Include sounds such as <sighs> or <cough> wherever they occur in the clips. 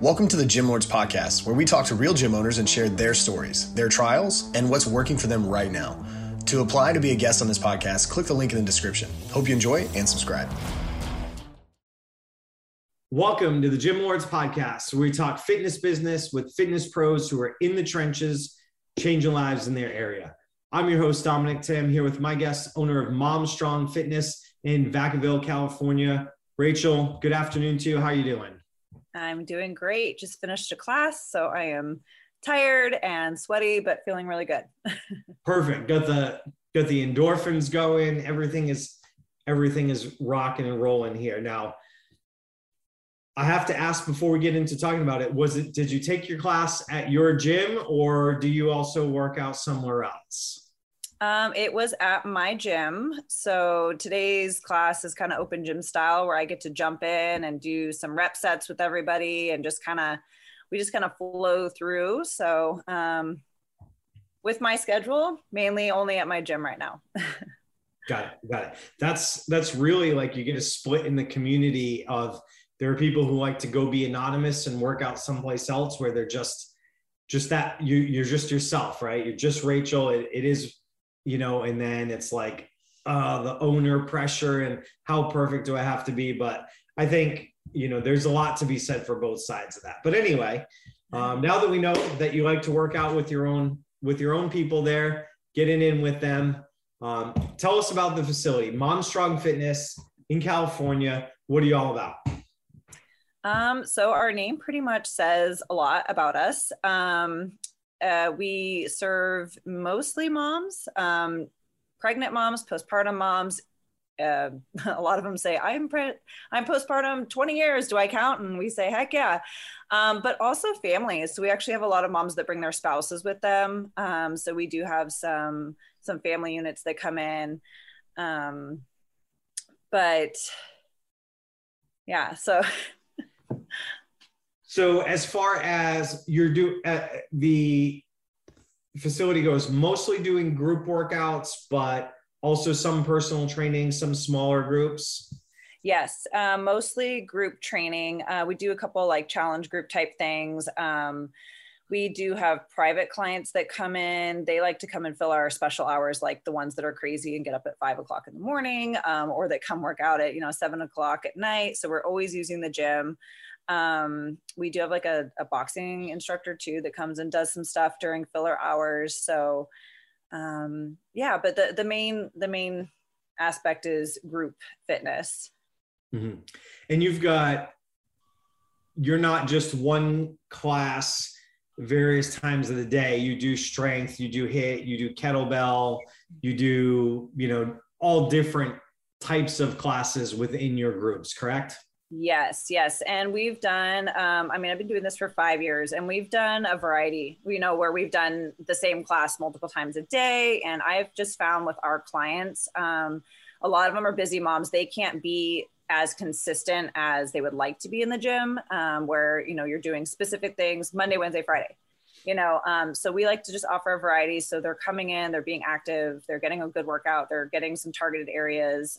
Welcome to the Gym Lords Podcast, where we talk to real gym owners and share their stories, their trials, and what's working for them right now. To apply to be a guest on this podcast, click the link in the description. Hope you enjoy and subscribe. Welcome to the Gym Lords Podcast, where we talk fitness business with fitness pros who are in the trenches, changing lives in their area. I'm your host, Dominic Tim, here with my guest, owner of Mom Strong Fitness in Vacaville, California. Rachel, good afternoon to you. How are you doing? I'm doing great. Just finished a class, so I am tired and sweaty, but feeling really good. <laughs> Perfect. Got the got the endorphins going. Everything is everything is rocking and rolling here. Now, I have to ask before we get into talking about it, was it did you take your class at your gym or do you also work out somewhere else? Um, it was at my gym. So today's class is kind of open gym style where I get to jump in and do some rep sets with everybody and just kind of, we just kind of flow through. So um, with my schedule, mainly only at my gym right now. <laughs> got it. Got it. That's, that's really like you get a split in the community of there are people who like to go be anonymous and work out someplace else where they're just, just that you, you're just yourself, right? You're just Rachel. it, it is you know, and then it's like uh, the owner pressure and how perfect do I have to be? But I think, you know, there's a lot to be said for both sides of that. But anyway, um, now that we know that you like to work out with your own with your own people there, getting in with them. Um, tell us about the facility, Mom Strong Fitness in California. What are you all about? Um, so our name pretty much says a lot about us. Um, uh, we serve mostly moms, um, pregnant moms, postpartum moms. Uh, <laughs> a lot of them say I'm pre- I'm postpartum 20 years. Do I count? And we say heck yeah. Um, but also families. So we actually have a lot of moms that bring their spouses with them. Um, so we do have some some family units that come in. Um, but yeah, so <laughs> So as far as you're do uh, the facility goes, mostly doing group workouts, but also some personal training, some smaller groups. Yes, uh, mostly group training. Uh, we do a couple like challenge group type things. Um, we do have private clients that come in. They like to come and fill our special hours, like the ones that are crazy and get up at five o'clock in the morning, um, or that come work out at you know seven o'clock at night. So we're always using the gym. Um, we do have like a, a, boxing instructor too that comes and does some stuff during filler hours. So um, yeah, but the, the main the main aspect is group fitness. Mm-hmm. And you've got you're not just one class various times of the day. You do strength, you do HIIT, you do kettlebell, you do you know all different types of classes within your groups, correct? Yes, yes. And we've done, um, I mean, I've been doing this for five years and we've done a variety, you know, where we've done the same class multiple times a day. And I've just found with our clients, um, a lot of them are busy moms. They can't be as consistent as they would like to be in the gym, um, where, you know, you're doing specific things Monday, Wednesday, Friday. You know, um, so we like to just offer a variety. So they're coming in, they're being active, they're getting a good workout, they're getting some targeted areas.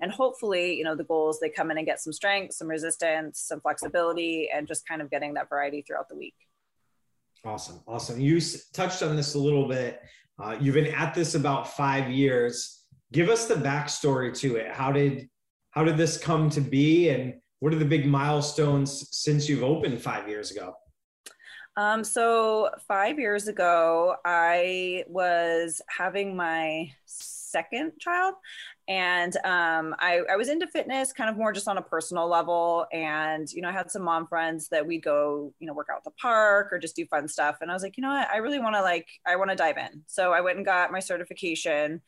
And hopefully you know the goal is they come in and get some strength some resistance some flexibility and just kind of getting that variety throughout the week. Awesome. Awesome. You touched on this a little bit. Uh, you've been at this about five years. Give us the backstory to it. How did how did this come to be? And what are the big milestones since you've opened five years ago? Um, so five years ago i was having my second child and um, I, I, was into fitness kind of more just on a personal level. And you know i had some mom friends that we go you know work out at the park or just do fun stuff. And i was like you know what? I really want to like i want to dive in. So i went and got my certification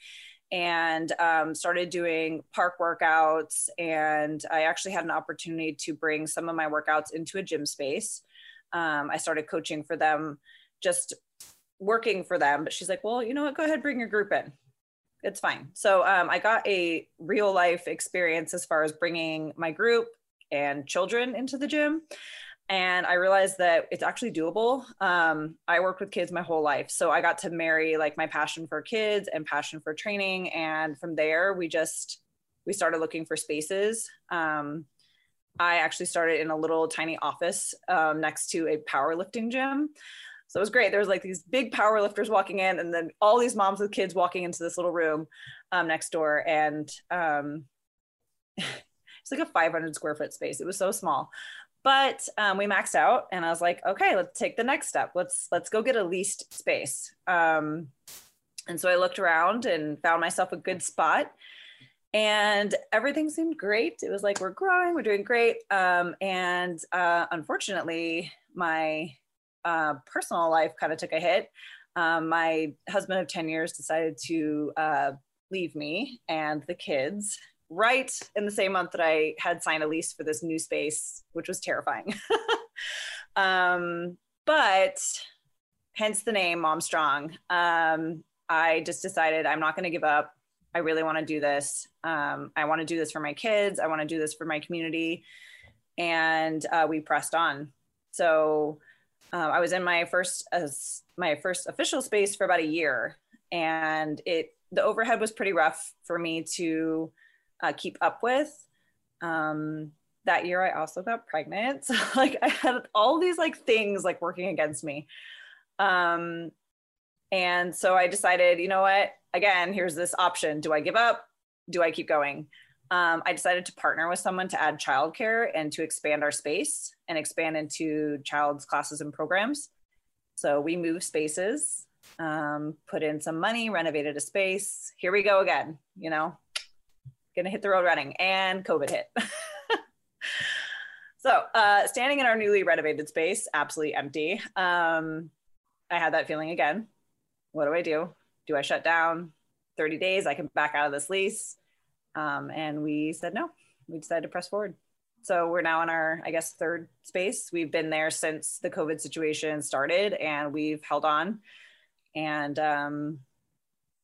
and um, started doing park workouts. And i actually had an opportunity to bring some of my workouts into a gym space. Um, i started coaching for them just working for them. But she's like well you know what? Go ahead bring your group in it's fine. So um, I got a real life experience as far as bringing my group and children into the gym. And I realized that it's actually doable. Um, I worked with kids my whole life. So I got to marry like my passion for kids and passion for training. And from there, we just, we started looking for spaces. Um, I actually started in a little tiny office um, next to a powerlifting gym. So it was great. There was like these big power lifters walking in, and then all these moms with kids walking into this little room um, next door. And um, <laughs> it's like a 500 square foot space. It was so small, but um, we maxed out, and I was like, okay, let's take the next step. Let's let's go get a leased space. Um, and so I looked around and found myself a good spot and everything seemed great. It was like we're growing, we're doing great. Um, and uh, unfortunately, my uh, personal life kind of took a hit. Um, my husband of 10 years decided to uh, leave me and the kids right in the same month that I had signed a lease for this new space, which was terrifying. <laughs> um, but hence the name Mom Strong. Um, I just decided I'm not going to give up. I really want to do this. Um, I want to do this for my kids. I want to do this for my community. And uh, we pressed on. So uh, I was in my first as my first official space for about a year, and it the overhead was pretty rough for me to uh, keep up with. Um, that year, I also got pregnant. So <laughs> like I had all these like things like working against me. Um, and so I decided, you know what? Again, here's this option. Do I give up? Do I keep going? Um, I decided to partner with someone to add childcare and to expand our space and expand into child's classes and programs. So we moved spaces, um, put in some money, renovated a space. Here we go again, you know, gonna hit the road running, and COVID hit. <laughs> so uh, standing in our newly renovated space, absolutely empty. Um, I had that feeling again. What do I do? Do I shut down? 30 days, I can back out of this lease um, and we said no. We decided to press forward. So we're now in our, I guess, third space. We've been there since the COVID situation started, and we've held on, and um,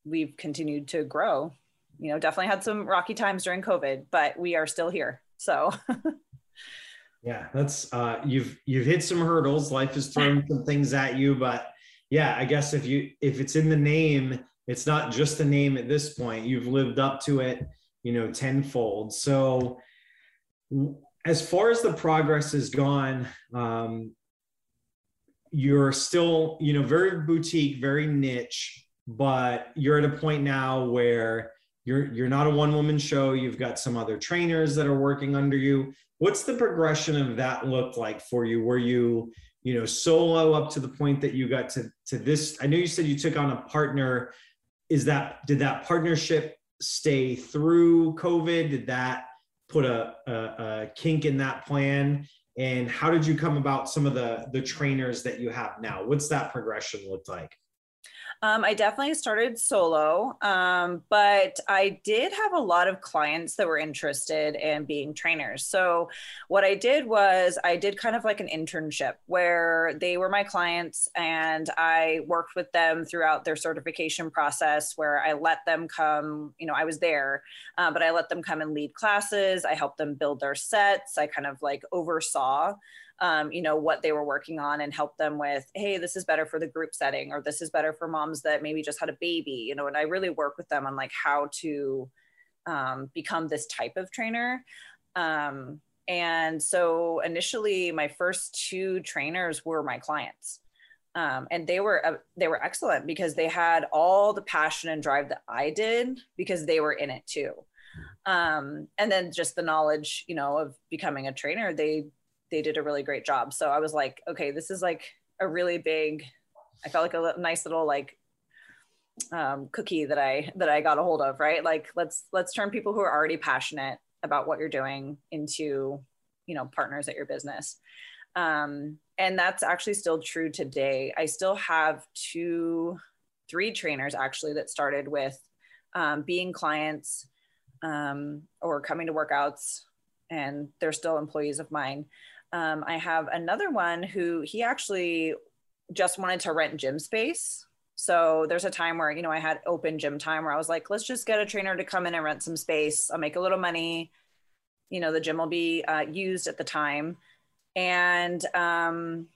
we've continued to grow. You know, definitely had some rocky times during COVID, but we are still here. So. <laughs> yeah, that's uh, you've you've hit some hurdles. Life has thrown <laughs> some things at you, but yeah, I guess if you if it's in the name, it's not just a name at this point. You've lived up to it you know, tenfold. So, as far as the progress has gone, um, you're still, you know, very boutique, very niche, but you're at a point now where you're you're not a one woman show. You've got some other trainers that are working under you. What's the progression of that look like for you? Were you, you know, solo up to the point that you got to to this? I know you said you took on a partner. Is that did that partnership stay through COVID? Did that put a, a, a, kink in that plan? And how did you come about some of the the trainers that you have now? What's that progression look like? Um, I definitely started solo, um, but I did have a lot of clients that were interested in being trainers. So, what I did was I did kind of like an internship where they were my clients and I worked with them throughout their certification process where I let them come, you know, I was there, uh, but I let them come and lead classes. I helped them build their sets. I kind of like oversaw um, you know what they were working on and help them with hey this is better for the group setting or this is better for moms that maybe just had a baby you know and i really work with them on like how to um, become this type of trainer. Um, and so initially my first two trainers were my clients. Um, and they were uh, they were excellent because they had all the passion and drive that i did because they were in it too. Um, and then just the knowledge you know of becoming a trainer they they did a really great job. So I was like, okay, this is like a really big, I felt like a nice little like um, cookie that I that I got a hold of, right? Like let's let's turn people who are already passionate about what you're doing into, you know, partners at your business. Um, and that's actually still true today. I still have two, three trainers actually that started with um, being clients um, or coming to workouts, and they're still employees of mine. Um, I have another one who he actually just wanted to rent gym space. So there's a time where, you know, I had open gym time where I was like, let's just get a trainer to come in and rent some space. I'll make a little money. You know, the gym will be uh, used at the time. And um,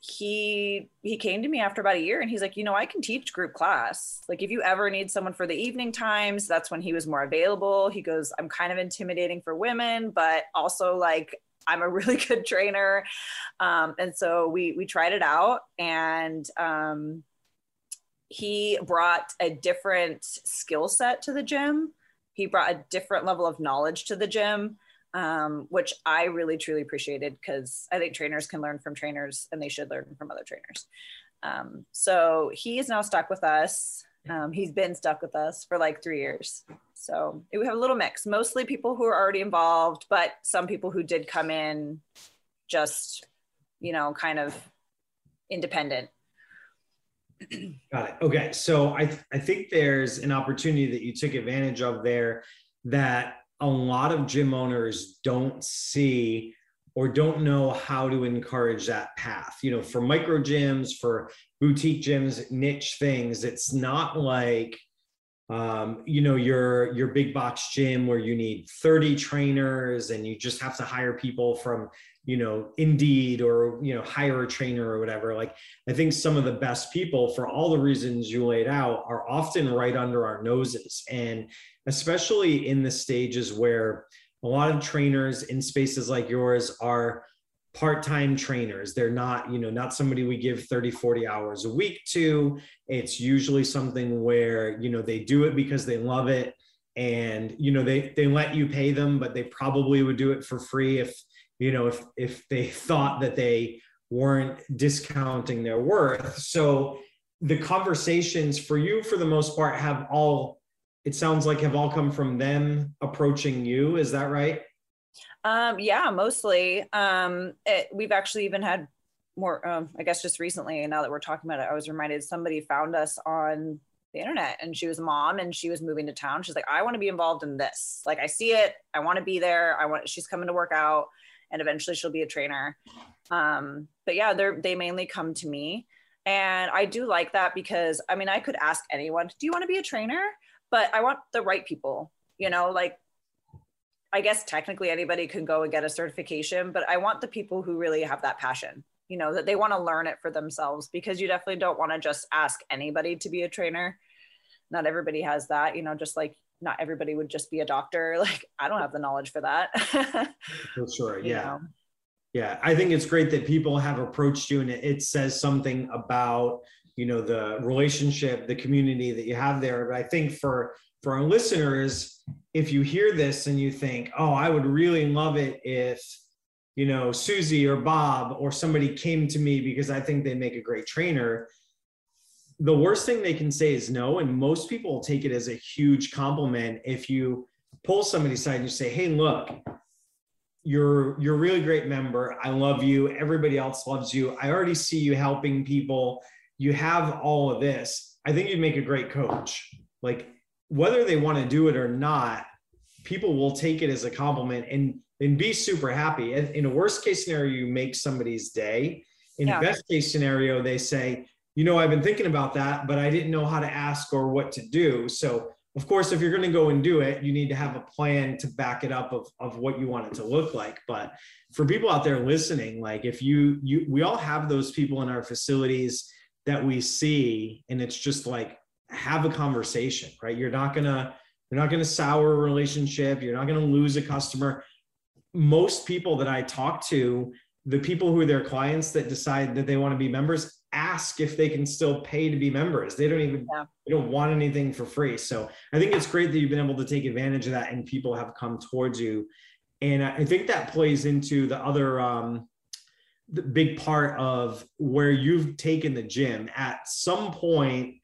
he he came to me after about a year and he's like, you know, I can teach group class. Like if you ever need someone for the evening times, that's when he was more available. He goes, I'm kind of intimidating for women, but also like I'm a really <laughs> good trainer. Um, and so we we tried it out and um, he brought a different skill set to the gym. He brought a different level of knowledge to the gym. Um, which I really truly appreciated because I think trainers can learn from trainers and they should learn from other trainers. Um, so he is now stuck with us. Um, he's been stuck with us for like three years. So we have a little mix, mostly people who are already involved, but some people who did come in just, you know, kind of independent. <clears throat> Got it. Okay. So I, th- I think there's an opportunity that you took advantage of there that a lot of gym owners don't see or don't know how to encourage that path. You know, for micro gyms, for boutique gyms, niche things, it's not like um, you know your your big box gym where you need 30 trainers and you just have to hire people from you know Indeed or you know hire a trainer or whatever. Like i think some of the best people for all the reasons you laid out are often right under our noses. And especially in the stages where a lot of trainers in spaces like yours are part-time trainers they're not you know not somebody we give 30 40 hours a week to it's usually something where you know they do it because they love it and you know they they let you pay them but they probably would do it for free if you know if if they <laughs> thought that they weren't discounting their worth so the conversations for you for the most part have all it sounds like have all come from them approaching you. Is that right? Um, yeah, mostly. Um, it, we've actually even had more, um, I guess just recently, now that we're talking about it, I was reminded somebody found us on the internet and she was a mom and she was moving to town. She's like, I want to be involved in this. Like, I see it. I want to be there. I want, she's coming to work out and eventually she'll be a trainer. Um, but yeah, they're, they mainly come to me. And I do like that because I mean, I could ask anyone, do you want to be a trainer? but I want the right people, you know, like I guess technically anybody can go and get a certification, but I want the people who really have that passion, you know, that they want to learn it for themselves because you definitely don't want to just ask anybody to be a trainer. Not everybody has that, you know, just like not everybody would just be a doctor. <laughs> Like I don't have the knowledge for that. for sure. <laughs> Yeah. know? Yeah. I think it's great that people have approached you and it, it says something about you know the relationship the community that you have there but i think for for our listeners if you hear this and you think oh i would really love it if you know susie or bob or somebody came to me because i think they make a great trainer the worst thing they can say is no and most people will take it as a huge compliment if you pull somebody aside and you say hey look you're you're a really great member. I love you. Everybody else loves you. I already see you helping people. You have all of this, I think you'd make a great coach. Like whether they want to do it or not, people will take it as a compliment and and be super happy. And In a worst case scenario, you make somebody's day. In yeah. best case scenario, they say, you know, I've been thinking about that, but I didn't know how to ask or what to do. So of course, if you're going to go and do it, you need to have a plan to back it up of, of what you want it to look like. But for people out there listening, like if you you we all have those people in our facilities that we see and it's just like have a conversation right? You're not gonna you're not gonna sour a relationship. You're not gonna lose a customer. Most people that i talk to the people who are their clients that decide that they want to be members ask if they can still pay to be members. They don't even yeah. they don't want anything for free. So i think it's great that you've been able to take advantage of that and people have come towards you. And i think that plays into the other um, the big part of where you've taken the gym. At some point,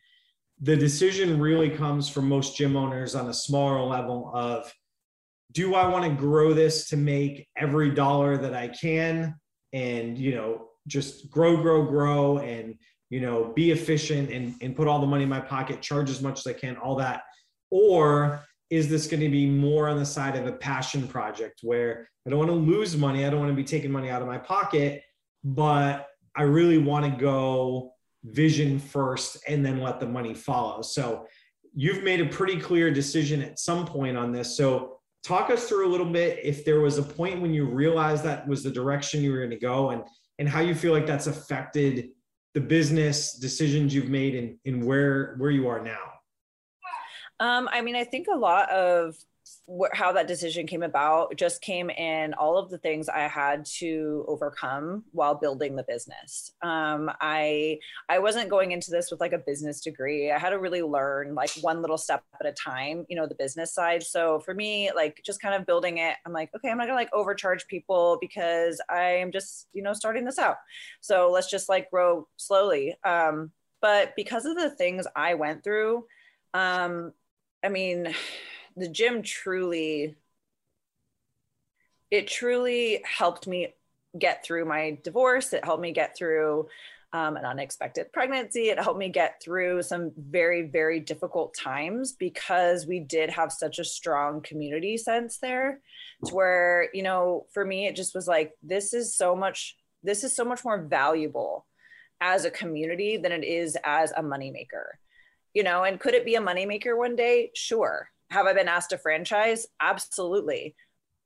the decision really comes from most gym owners on a smaller level of do I want to grow this to make every dollar that I can and you know just grow grow grow and you know be efficient and, and put all the money in my pocket charge as much as I can all that? Or is this going to be more on the side of a passion project where I don't want to lose money I don't want to be taking money out of my pocket but I really want to go vision first and then let the money follow. So you've made a pretty clear decision at some point on this. So talk us through a little bit if there was a point when you realized that was the direction you were going to go and and how you feel like that's affected the business decisions you've made and, and where where you are now. Um, I mean, I think a lot of wh- how that decision came about just came in all of the things I had to overcome while building the business. Um, I I wasn't going into this with like a business degree. I had to really learn like one little step at a time, you know, the business side. So for me, like just kind of building it, I'm like, okay, I'm not gonna like overcharge people because I am just you know starting this out. So let's just like grow slowly. Um, but because of the things I went through, um, I mean the gym truly it truly helped me get through my divorce. It helped me get through um, an unexpected pregnancy. It helped me get through some very very difficult times because we did have such a strong community sense there to where you know for me it just was like this is so much this is so much more valuable as a community than it is as a moneymaker you know? And could it be a moneymaker one day? Sure have I been asked to franchise? Absolutely.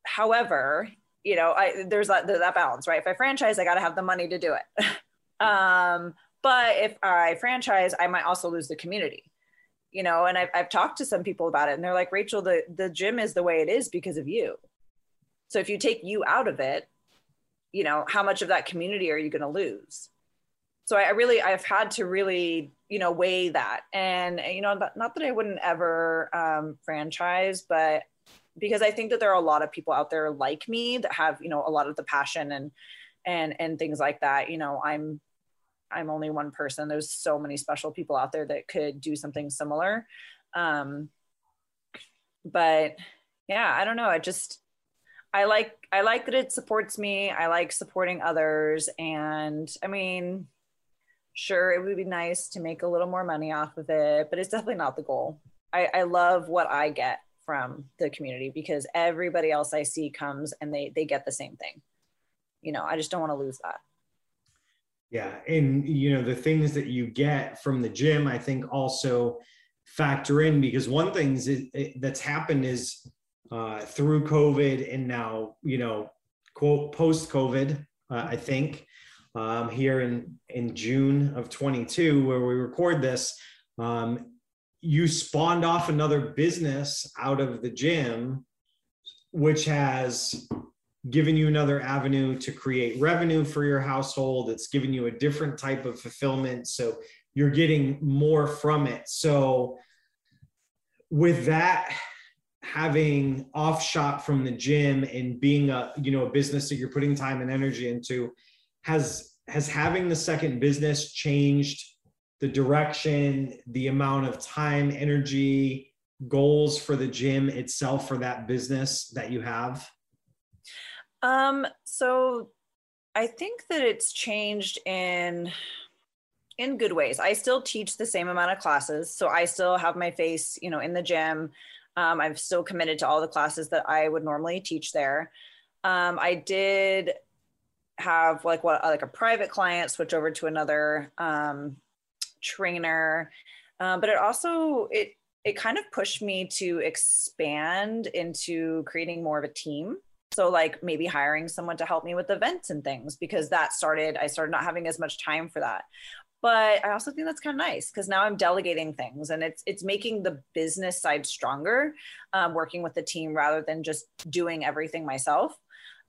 However, you know, I there's that there's that balance, right? If I franchise, I got to have the money to do it. <laughs> um, but if I franchise, I might also lose the community. You know, and I've, I've talked to some people about it, and they're like, Rachel, the the gym is the way it is because of you. So if you take you out of it, you know, how much of that community are you going to lose? So I, I really, I've had to really you know weigh that. And you know not that i wouldn't ever um, franchise but because i think that there are a lot of people out there like me that have you know a lot of the passion and and and things like that. You know i'm i'm only one person. There's so many special people out there that could do something similar. Um but yeah i don't know. I just i like i like that it supports me. I like supporting others. And i mean sure it would be nice to make a little more money off of it but it's definitely not the goal. I, I love what i get from the community because everybody else i see comes and they they get the same thing. You know i just don't want to lose that. Yeah and you know the things that you get from the gym i think also factor in because one thing that's happened is uh, through covid and now you know quote post covid uh, i think um, here in in June of 22, where we record this. Um, you spawned off another business out of the gym, which has given you another avenue to create revenue for your household. It's given you a different type of fulfillment. So you're getting more from it. So with that having off shot from the gym and being a you know a business that you're putting time and energy into has has having the second business changed the direction the amount of time energy goals for the gym itself for that business that you have? Um so i think that it's changed in in good ways. I still teach the same amount of classes so i still have my face you know in the gym. Um, i'm still committed to all the classes that i would normally teach there. Um, i did have like what like a private client switch over to another um, trainer. Um, but it also it it kind of pushed me to expand into creating more of a team. So like maybe hiring someone to help me with events and things because that started i started not having as much time for that. But i also think that's kind of nice because now i'm delegating things and it's it's making the business side stronger um, working with the team rather than just doing everything myself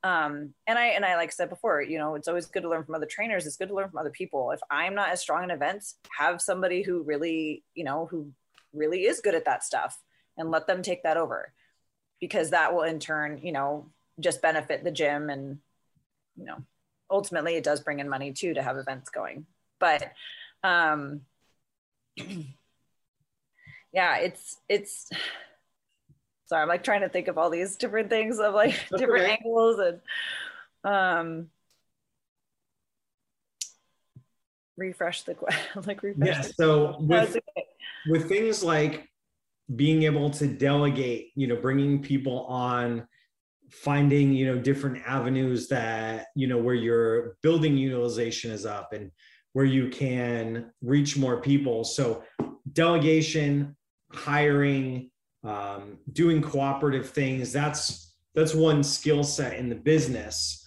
um, and I and I like I said before, you know, it's always good to learn from other trainers. It's good to learn from other people. If I'm not as strong in events, have somebody who really, you know, who really is good at that stuff, and let them take that over, because that will in turn, you know, just benefit the gym, and you know, ultimately it does bring in money too to have events going. But um, <clears throat> yeah, it's it's sorry i'm like trying to think of all these different things of like That's different okay. angles and um refresh the <laughs> like refresh yeah so <laughs> with, okay. with things like being able to delegate you know bringing people on finding you know different avenues that you know where your building utilization is up and where you can reach more people so delegation hiring um, doing cooperative things that's that's one skill set in the business.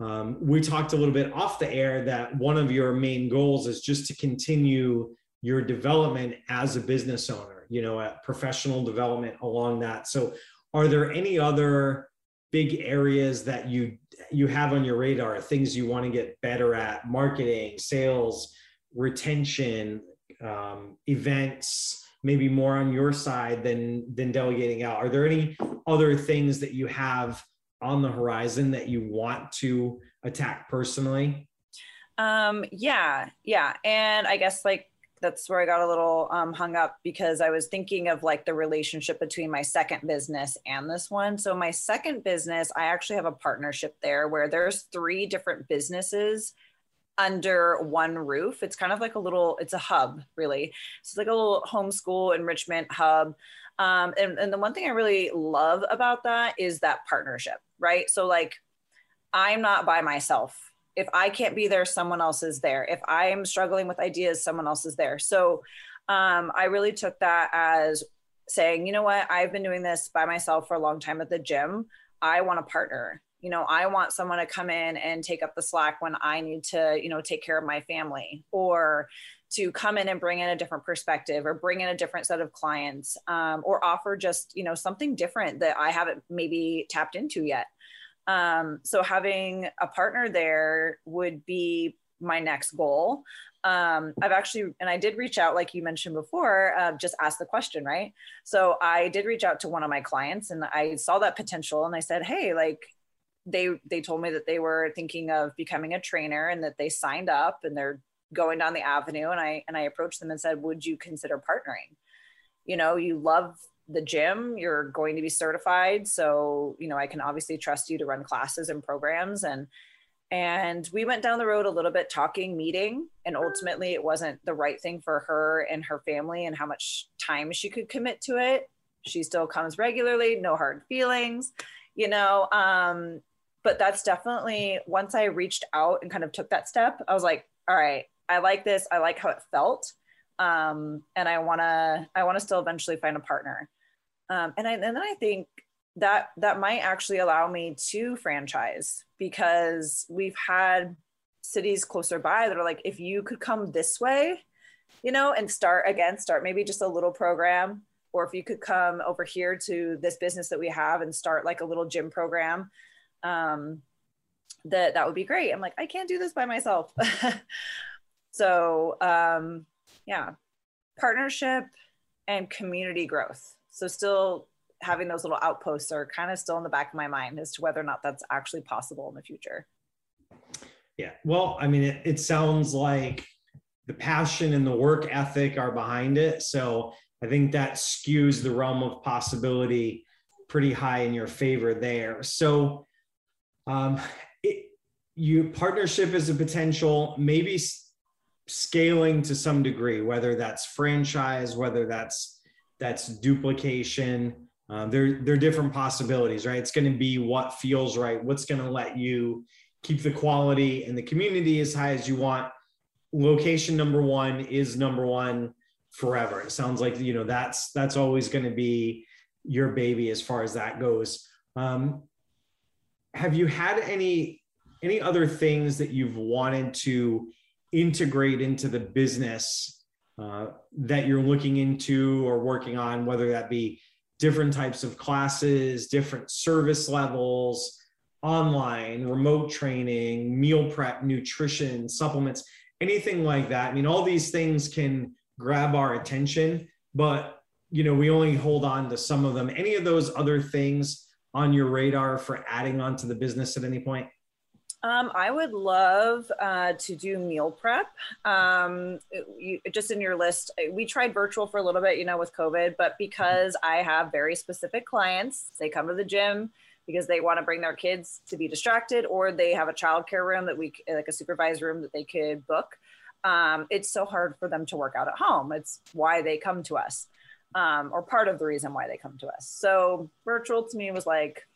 Um, we talked a little bit off the air that one of your main goals is just to continue your development as a business owner you know professional development along that. So are there any other big areas that you you have on your radar things you want to get better at? Marketing sales retention um, events maybe more on your side than than delegating out. Are there any other things that you have on the horizon that you want to attack personally? Um yeah yeah. And i guess like that's where I got a little um, hung up because I was thinking of like the relationship between my second business and this one. So my second business, I actually have a partnership there where there's three different businesses under one roof. It's kind of like a little, it's a hub really. It's like a little homeschool enrichment hub. Um, and, and the one thing I really love about that is that partnership, right? So like I'm not by myself if I can't be there, someone else is there. If I am struggling with ideas, someone else is there. So um, I really took that as saying, you know what, I've been doing this by myself for a long time at the gym. I want a partner. You know, I want someone to come in and take up the slack when I need to, you know, take care of my family or to come in and bring in a different perspective or bring in a different set of clients um, or offer just, you know, something different that I haven't maybe tapped into yet. Um, so having a partner there would be my next goal. Um, I've actually, and I did reach out, like you mentioned before, uh, just ask the question, right? So I did reach out to one of my clients and I saw that potential and I said, Hey, like they, they told me that they were thinking of becoming a trainer and that they signed up and they're going down the avenue. And I, and I approached them and said, would you consider partnering? You know, you love the gym you're going to be certified so you know i can obviously trust you to run classes and programs and and we went down the road a little bit talking meeting and ultimately it wasn't the right thing for her and her family and how much time she could commit to it she still comes regularly no hard feelings you know um but that's definitely once i reached out and kind of took that step i was like all right i like this i like how it felt um, and I want to I want to still eventually find a partner. Um, and I, and then I think that that might actually allow me to franchise because we've had cities closer by that are like if you could come this way you know and start again start maybe just a little program or if you could come over here to this business that we have and start like a little gym program um, that that would be great. I'm like i can't do this by myself. <laughs> So um, yeah partnership and community growth. So still having those little outposts are kind of still in the back of my mind as to whether or not that's actually possible in the future. Yeah. Well i mean it, it sounds like the passion and the work ethic are behind it. So i think that skews the realm of possibility pretty high in your favor there. So um, it, you partnership is a potential maybe scaling to some degree, whether that's franchise, whether that's that's duplication. Um, there, there are different possibilities, right? It's going to be what feels right. What's going to let you keep the quality and the community as high as you want. Location number one is number one forever. It sounds like you know that's that's always going to be your baby as far as that goes. Um, have you had any any other things that you've wanted to integrate into the business uh, that you're looking into or working on, whether that be different types of classes, different service levels, online, remote training, meal prep, nutrition, supplements, anything like that. I mean, all these things can grab our attention, but you know, we only hold on to some of them. Any of those other things on your radar for adding on to the business at any point? Um, I would love uh, to do meal prep. Um, you, just in your list, we tried virtual for a little bit, you know, with COVID, but because I have very specific clients, they come to the gym because they want to bring their kids to be distracted, or they have a childcare room that we like a supervised room that they could book. Um, it's so hard for them to work out at home. It's why they come to us, um, or part of the reason why they come to us. So virtual to me was like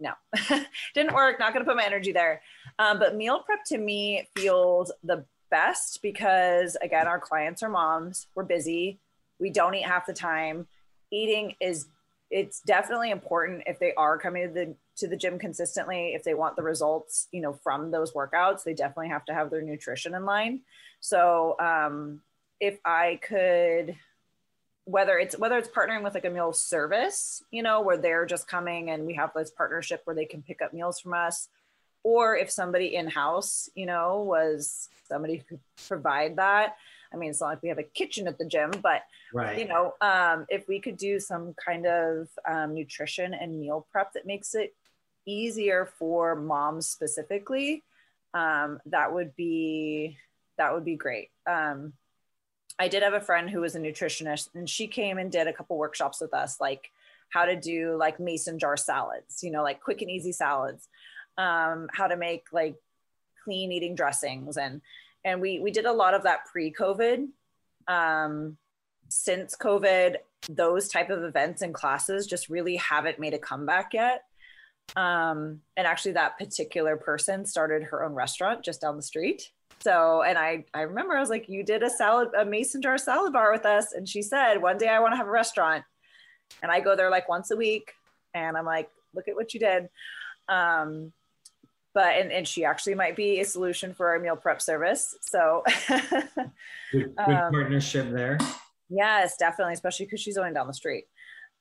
no, <laughs> didn't work. Not going to put my energy there. Um, but meal prep to me feels the best because, again, our clients are moms. We're busy. We don't eat half the time. Eating is it's definitely important if they are coming to the to the gym consistently if they want the results you know from those workouts they definitely have to have their nutrition in line so um, if i could whether it's whether it's partnering with like a meal service, you know, where they're just coming and we have this partnership where they can pick up meals from us, or if somebody in house, you know, was somebody who could provide that. I mean, it's not like we have a kitchen at the gym, but right. you know, um, if we could do some kind of um, nutrition and meal prep that makes it easier for moms specifically, um, that would be that would be great. Um, I did have a friend who was a nutritionist, and she came and did a couple workshops with us, like how to do like mason jar salads, you know, like quick and easy salads, um, how to make like clean eating dressings, and and we we did a lot of that pre-COVID. Um, since COVID, those type of events and classes just really haven't made a comeback yet. Um, and actually, that particular person started her own restaurant just down the street. So, and I, I remember I was like, you did a salad, a mason jar salad bar with us. And she said, one day I want to have a restaurant. And I go there like once a week. And I'm like, look at what you did. Um, but, and, and she actually might be a solution for our meal prep service. So, <laughs> good, good um, partnership there. Yes, definitely. Especially because she's only down the street.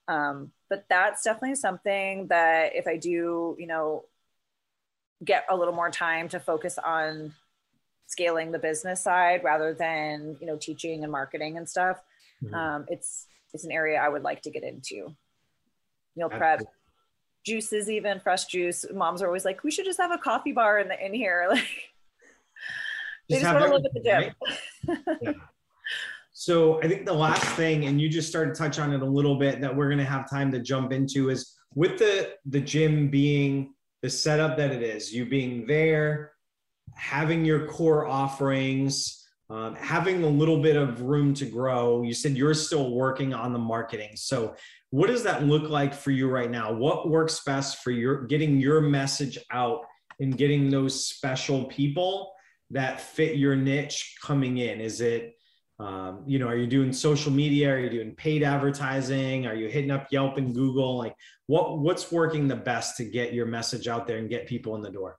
Um, but that's definitely something that if I do, you know, get a little more time to focus on scaling the business side rather than you know teaching and marketing and stuff mm-hmm. um, it's it's an area i would like to get into meal prep juices even fresh juice moms are always like we should just have a coffee bar in the in here <laughs> like they just, just want to live at the gym right? yeah. so i think the last thing and you just started to touch on it a little bit that we're going to have time to jump into is with the the gym being the setup that it is you being there having your core offerings, um, having a little bit of room to grow. You said you're still working on the marketing. So, what does that look like for you right now? What works best for your getting your message out and getting those special people that fit your niche coming in? Is it um, you know, are you doing social media? Are you doing paid advertising? Are you hitting up Yelp and Google? Like, what what's working the best to get your message out there and get people in the door?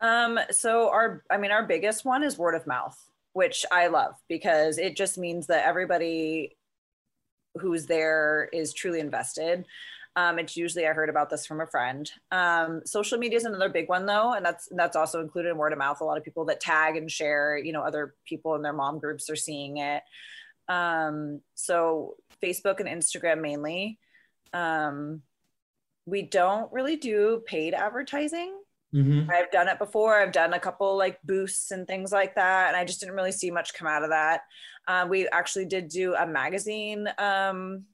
Um, so our, I mean, our biggest one is word of mouth, which I love because it just means that everybody who's there is truly invested. Um, it's usually I heard about this from a friend. Um, social media is another big one though, and that's that's also included in word of mouth. A lot of people that tag and share, you know, other people in their mom groups are seeing it. Um, so Facebook and Instagram mainly. Um, we don't really do paid advertising. Mm-hmm. I've done it before. I've done a couple like boosts and things like that, and I just didn't really see much come out of that. Um, we actually did do a magazine um,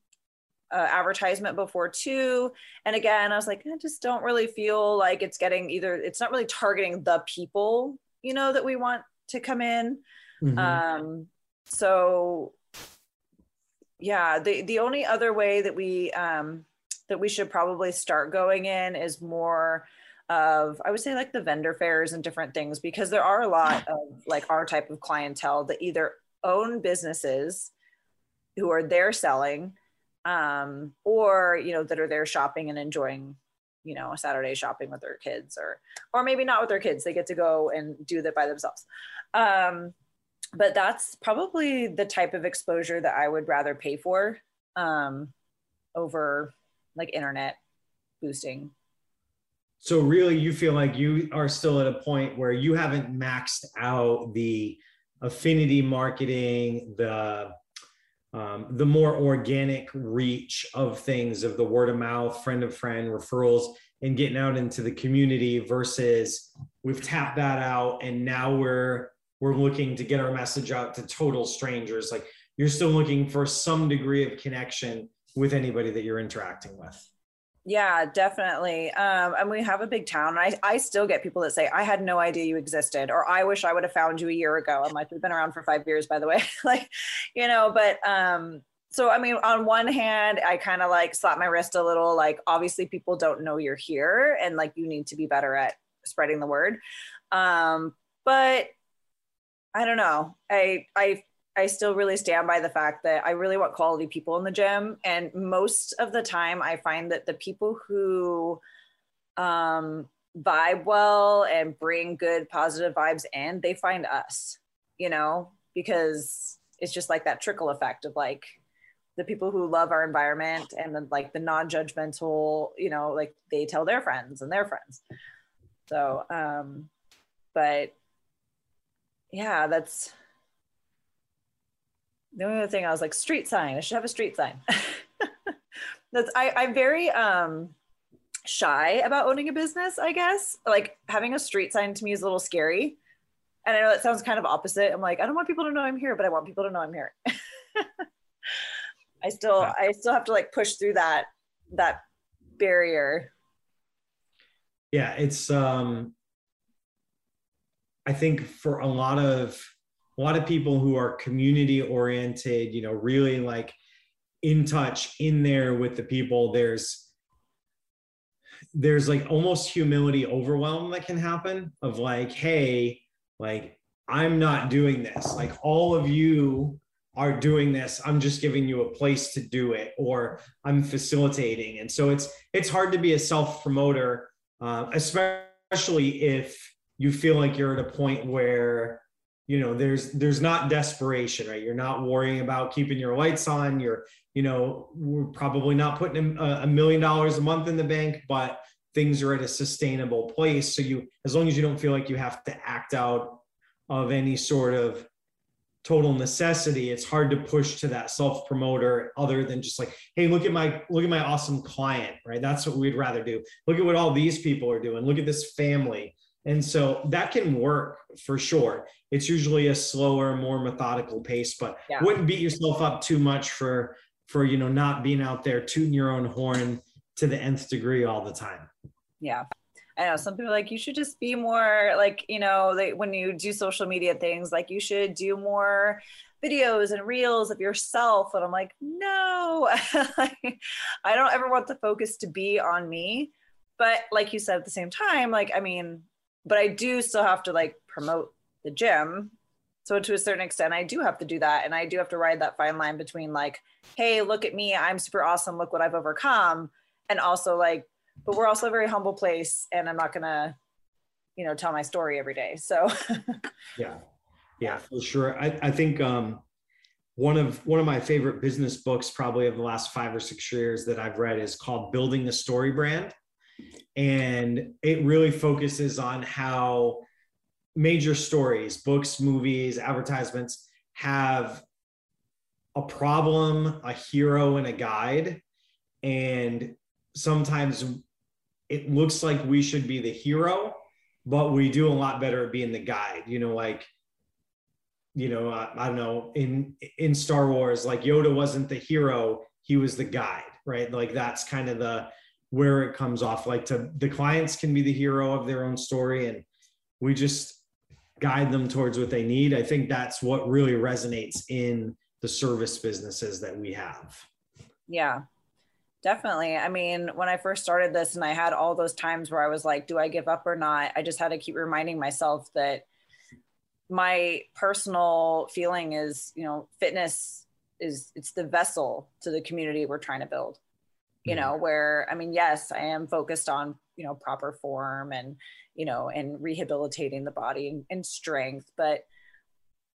uh, advertisement before too, and again, I was like, I just don't really feel like it's getting either. It's not really targeting the people, you know, that we want to come in. Mm-hmm. Um, so, yeah, the the only other way that we um, that we should probably start going in is more of i would say like the vendor fairs and different things because there are a lot <laughs> of like our type of clientele that either own businesses who are there selling um, or you know that are there shopping and enjoying you know a saturday shopping with their kids or or maybe not with their kids. They get to go and do that by themselves. Um, but that's probably the type of exposure that i would rather pay for um, over like internet boosting so really you feel like you are still at a point where you haven't maxed out the affinity marketing the um, the more organic reach of things of the word of mouth friend of friend referrals and getting out into the community versus we've tapped that out and now we're we're looking to get our message out to total strangers. Like you're still looking for some degree of connection with anybody that you're interacting with yeah, definitely. Um, and we have a big town. I, I still get people that say, I had no idea you existed, or I wish I would have found you a year ago. I'm like, we've been around for five years, by the way. <laughs> like, you know, but um, so I mean, on one hand, I kind of like slap my wrist a little, like obviously people don't know you're here and like you need to be better at spreading the word. Um, but I don't know. I I I still really stand by the fact that I really want quality people in the gym. And most of the time, I find that the people who um, vibe well and bring good positive vibes in, they find us, you know, because it's just like that trickle effect of like, the people who love our environment and then like the non-judgmental you know like they tell their friends and their friends so um but yeah that's the only other thing i was like street sign i should have a street sign. <laughs> That's I, i'm very um shy about owning a business i guess. Like having a street sign to me is a little scary. And i know that sounds kind of opposite. I'm like i don't want people to know i'm here but i want people to know i'm here. <laughs> I still I still have to like push through that that barrier. Yeah, it's um I think for a lot of a lot of people who are community oriented, you know, really like in touch in there with the people, there's there's like almost humility overwhelm that can happen of like, hey, like I'm not doing this. Like all of you are doing this. I'm just giving you a place to do it or i'm facilitating. And so it's it's hard to be a self promoter uh, especially if you feel like you're at a point where you know there's there's not desperation right? You're not worrying about keeping your lights on. You're you know we're probably not putting a, a million dollars a month in the bank but things are at a sustainable place. So you as long as you don't feel like you have to act out of any sort of total necessity it's hard to push to that self promoter other than just like hey look at my look at my awesome client right? That's what we'd rather do. Look at what all these people are doing. Look at this family and so that can work for sure. It's usually a slower more methodical pace but yeah. wouldn't beat yourself up too much for for you know not being out there tooting your own horn to the nth degree all the time. Yeah. I know some people like you should just be more like you know like when you do social media things like you should do more videos and reels of yourself and I'm like no. <laughs> I don't ever want the focus to be on me but like you said at the same time like I mean but I do still have to like promote the gym. So to a certain extent I do have to do that. And I do have to ride that fine line between like hey look at me I'm super awesome look what I've overcome. And also like but we're also a very humble place and i'm not gonna you know tell my story every day. So <laughs> yeah. Yeah for sure. I, I think um, one of one of my favorite business books probably of the last five or six years that i've read is called building the story brand and it really focuses on how major stories books movies advertisements have a problem a hero and a guide and sometimes it looks like we should be the hero, but we do a lot better at being the guide. You know, like you know, I don't know, in in Star Wars, like Yoda wasn't the hero, he was the guide, right? Like that's kind of the where it comes off. Like to the clients can be the hero of their own story, and we just guide them towards what they need. I think that's what really resonates in the service businesses that we have. Yeah, Definitely. I mean, when I first started this and I had all those times where I was like, do I give up or not? I just had to keep reminding myself that my personal feeling is, you know, fitness is it's the vessel to the community we're trying to build. You mm-hmm. know, where I mean, yes, I am focused on, you know, proper form and, you know, and rehabilitating the body and, and strength, but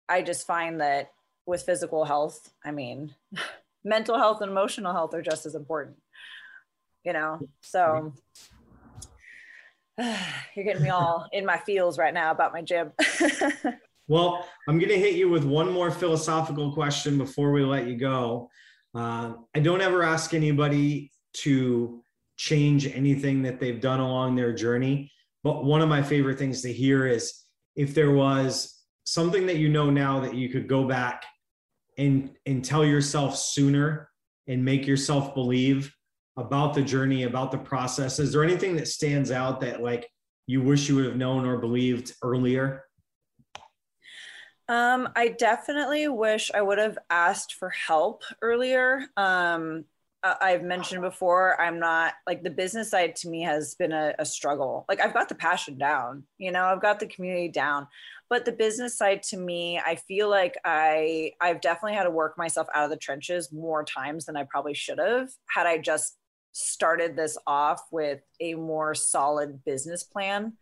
I just find that with physical health, I mean, <laughs> mental health and emotional health are just as important you know? So <sighs> you're getting me all in my feels right now about my gym. <laughs> Well i'm going to hit you with one more philosophical question before we let you go. Uh, i don't ever ask anybody to change anything that they've done along their journey but one of my favorite things to hear is if there was something that you know now that you could go back and and tell yourself sooner and make yourself believe about the journey about the process is there anything that stands out that like you wish you would have known or believed earlier um, I definitely wish I would have asked for help earlier. Um, I've mentioned before, I'm not like the business side to me has been a, a, struggle. Like I've got the passion down, you know, I've got the community down, but the business side to me i feel like i i've definitely had to work myself out of the trenches more times than i probably should have had i just started this off with a more solid business plan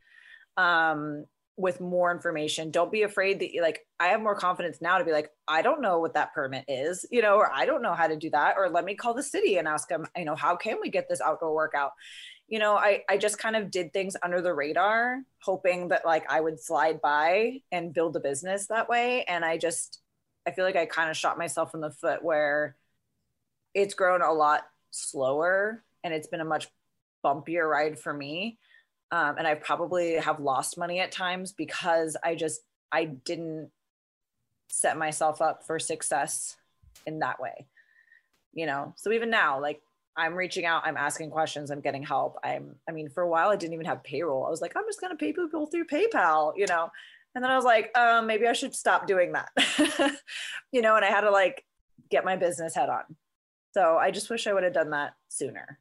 um with more information. Don't be afraid that you like, I have more confidence now to be like, I don't know what that permit is, you know, or I don't know how to do that. Or let me call the city and ask them, you know, how can we get this outdoor workout? You know, I, I just kind of did things under the radar, hoping that like I would slide by and build a business that way. And I just, I feel like I kind of shot myself in the foot where it's grown a lot slower and it's been a much bumpier ride for me um, and I probably have lost money at times because I just I didn't set myself up for success in that way. You know, so even now, like I'm reaching out, I'm asking questions, I'm getting help. I'm, I mean, for a while I didn't even have payroll. I was like, I'm just gonna pay people through PayPal, you know. And then I was like, um, maybe I should stop doing that. <laughs> you know, and I had to like get my business head on. So I just wish I would have done that sooner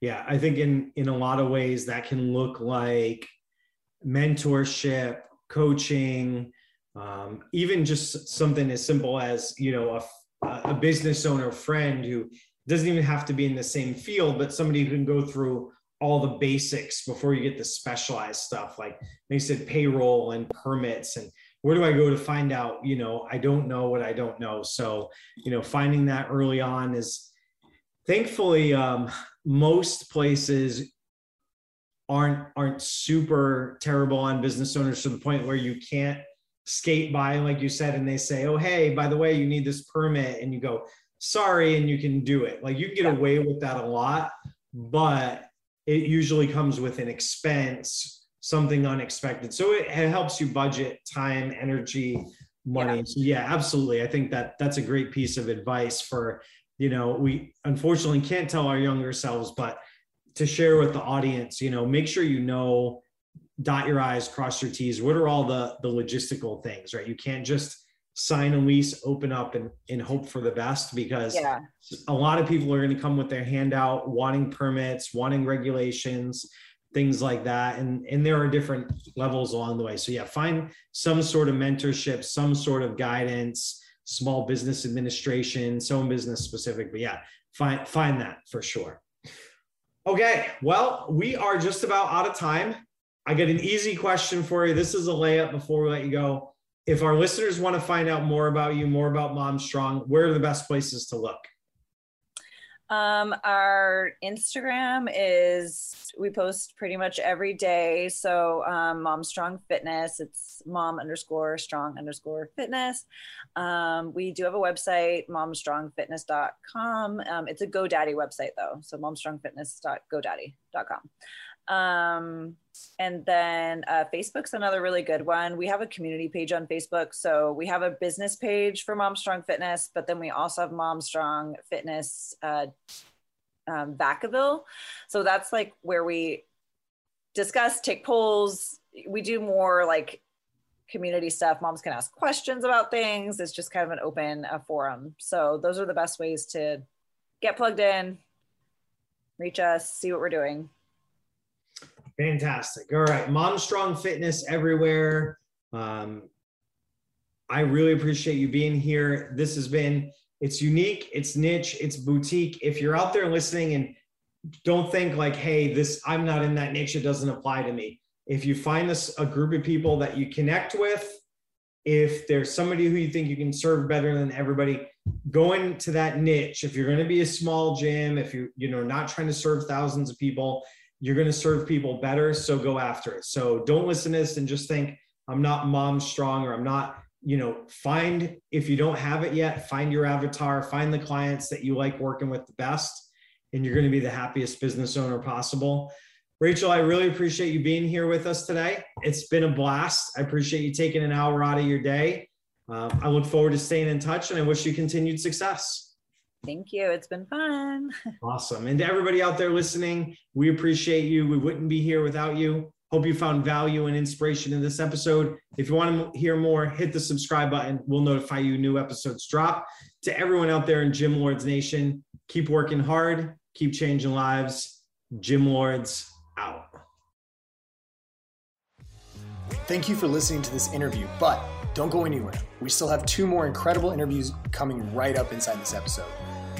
yeah i think in in a lot of ways that can look like mentorship coaching um, even just something as simple as you know a, a business owner friend who doesn't even have to be in the same field but somebody who can go through all the basics before you get the specialized stuff. Like they said payroll and permits and where do i go to find out you know i don't know what i don't know. So you know finding that early on is thankfully um, most places aren't aren't super terrible on business owners to the point where you can't skate by like you said and they say oh hey by the way you need this permit and you go sorry and you can do it. Like you can get away with that a lot but it usually comes with an expense something unexpected. So it, it helps you budget time energy money. Yeah. so yeah absolutely. I think that that's a great piece of advice for you know we unfortunately can't tell our younger selves but to share with the audience you know make sure you know dot your i's cross your t's. What are all the the logistical things right? You can't just sign a lease open up and, and hope for the best because yeah. a lot of people are going to come with their hand out wanting permits wanting regulations things like that. And and there are different levels along the way. So yeah find some sort of mentorship some sort of guidance small business administration, so business specific. But yeah, find find that for sure. Okay, well, we are just about out of time. I get an easy question for you. This is a layup before we let you go. If our listeners want to find out more about you, more about Mom Strong, where are the best places to look? Um, our Instagram is we post pretty much every day. So um, Mom Strong Fitness, it's mom underscore strong underscore fitness. Um, we do have a website, momstrongfitness.com. Um, it's a GoDaddy website though, so momstrongfitness.godaddy.com. Um, and then uh, Facebook's another really good one. We have a community page on Facebook. So we have a business page for Mom Strong Fitness, but then we also have Mom Strong Fitness uh, um, Vacaville. So that's like where we discuss, take polls. We do more like community stuff. Moms can ask questions about things. It's just kind of an open uh, forum. So those are the best ways to get plugged in, reach us, see what we're doing. Fantastic. All right. Mom Strong Fitness everywhere. Um, I really appreciate you being here. This has been, it's unique, it's niche, it's boutique. If you're out there listening and don't think like, hey, this, I'm not in that niche, it doesn't apply to me. If you find this a group of people that you connect with, if there's somebody who you think you can serve better than everybody, go into that niche. If you're going to be a small gym, if you're, you know, not trying to serve thousands of people, you're going to serve people better. So go after it. So don't listen to this and just think, I'm not mom strong or I'm not, you know, find, if you don't have it yet, find your avatar, find the clients that you like working with the best, and you're going to be the happiest business owner possible. Rachel, I really appreciate you being here with us today. It's been a blast. I appreciate you taking an hour out of your day. Uh, I look forward to staying in touch and I wish you continued success. Thank you. It's been fun. <laughs> Awesome. And to everybody out there listening, we appreciate you. We wouldn't be here without you. Hope you found value and inspiration in this episode. If you want to hear more, hit the subscribe button. We'll notify you new episodes drop. To everyone out there in Gym Lords Nation, keep working hard, keep changing lives. Gym Lords out. Thank you for listening to this interview, but don't go anywhere. We still have two more incredible interviews coming right up inside this episode.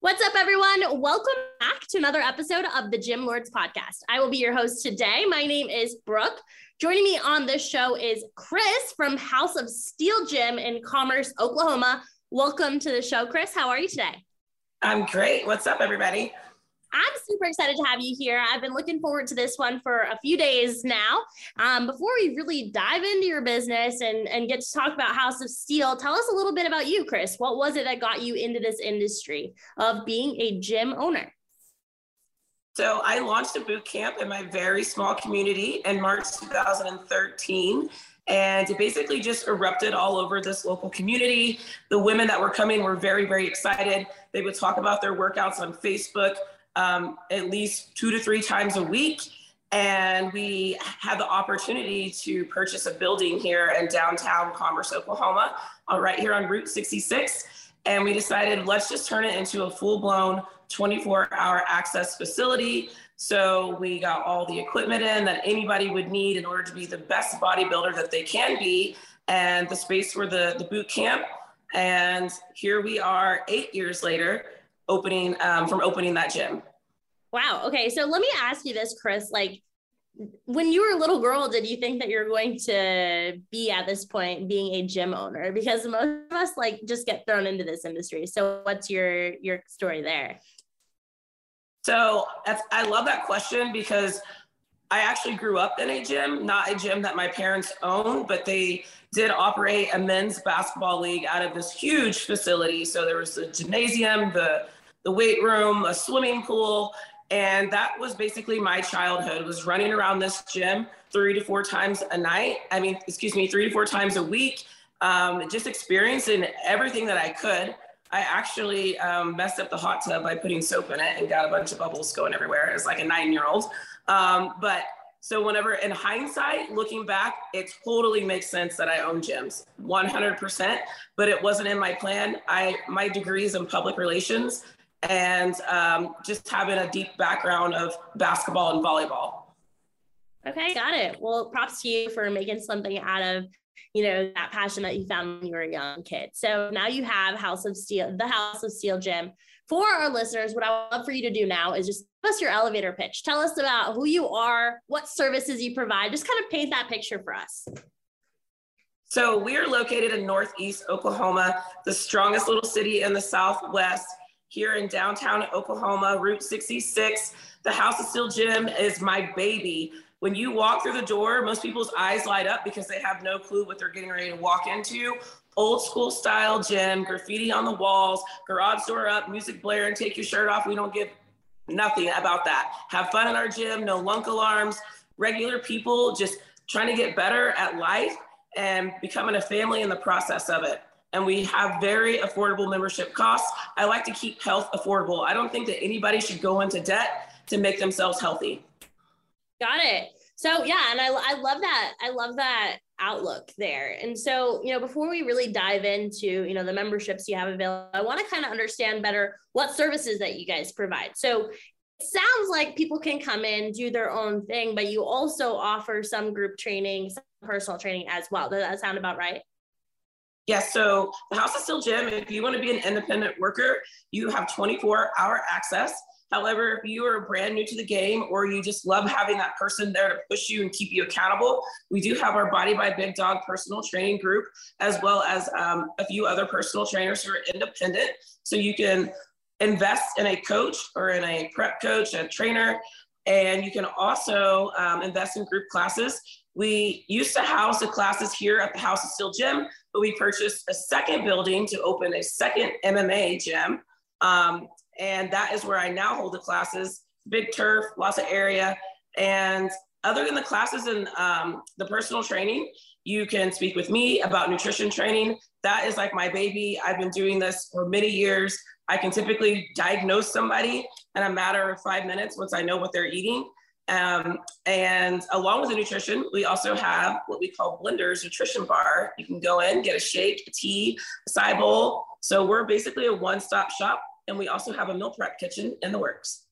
What's up, everyone? Welcome back to another episode of the Gym Lords podcast. I will be your host today. My name is Brooke. Joining me on this show is Kris from House of Steel Gym in Commerce, Oklahoma. Welcome to the show, Kris. How are you today? I'm great. What's up, everybody? I'm super excited to have you here. I've been looking forward to this one for a few days now. Um, before we really dive into your business and, and get to talk about House of Steel, tell us a little bit about you, Kris. What was it that got you into this industry of being a gym owner? So I launched a boot camp in my very small community in March 2013 and it basically just erupted all over this local community. The women that were coming were very, very excited. They would talk about their workouts on Facebook um, at least two to three times a week. And we had the opportunity to purchase a building here in downtown Commerce, Oklahoma, uh, right here on Route 66. And we decided let's just turn it into a full blown 24 hour access facility. So we got all the equipment in that anybody would need in order to be the best bodybuilder that they can be, and the space for the, the boot camp. And here we are eight years later, opening um, from opening that gym. Wow. Okay. So let me ask you this, Kris. Like, when you were a little girl, did you think that you're going to be at this point being a gym owner? Because most of us like just get thrown into this industry. So what's your your story there? So I love that question because I actually grew up in a gym, not a gym that my parents owned, but they did operate a men's basketball league out of this huge facility. So there was the gymnasium, the the weight room, a swimming pool, and that was basically my childhood was running around this gym three to four times a night. I mean, excuse me, three to four times a week, um, just experiencing everything that I could. I actually um, messed up the hot tub by putting soap in it and got a bunch of bubbles going everywhere as like a nine year old. Um, but so whenever in hindsight, looking back, it totally makes sense that I own gyms 100%, but it wasn't in my plan. I, my degrees in public relations and um, just having a deep background of basketball and volleyball. Okay, got it. Well, props to you for making something out of you know that passion that you found when you were a young kid. So now you have House of Steel, the House of Steel gym. For our listeners, what I would love for you to do now is just give us your elevator pitch. Tell us about who you are, what services you provide. Just kind of paint that picture for us. So we are located in Northeast Oklahoma, the strongest little city in the Southwest here in downtown Oklahoma, Route 66. The House of Steel Gym is my baby. When you walk through the door, most people's eyes light up because they have no clue what they're getting ready to walk into. Old school style gym, graffiti on the walls, garage door up, music blaring, take your shirt off. We don't give nothing about that. Have fun in our gym, no lunk alarms, regular people just trying to get better at life and becoming a family in the process of it and we have very affordable membership costs. I like to keep health affordable. I don't think that anybody should go into debt to make themselves healthy. Got it. So yeah, and I, I love that. I love that outlook there. And so, you know, before we really dive into, you know, the memberships you have available, I want to kind of understand better what services that you guys provide. So it sounds like people can come in, do their own thing, but you also offer some group training, some personal training as well. Does that sound about right? Yes, so the House of Steel Gym, if you want to be an independent worker, you have 24 hour access. However, if you are brand new to the game or you just love having that person there to push you and keep you accountable, we do have our Body by Big Dog personal training group, as well as um, a few other personal trainers who are independent. So you can invest in a coach or in a prep coach, a trainer, and you can also um, invest in group classes. We used to house the classes here at the House of Steel Gym, but we purchased a second building to open a second MMA gym. Um, and that is where I now hold the classes. Big turf, lots of area. And other than the classes and um, the personal training, you can speak with me about nutrition training. That is like my baby. I've been doing this for many years. I can typically diagnose somebody in a matter of five minutes once I know what they're eating. Um, and along with the nutrition, we also have what we call Blenders Nutrition Bar. You can go in, get a shake, a tea, a side bowl. So we're basically a one-stop shop, and we also have a meal prep kitchen in the works.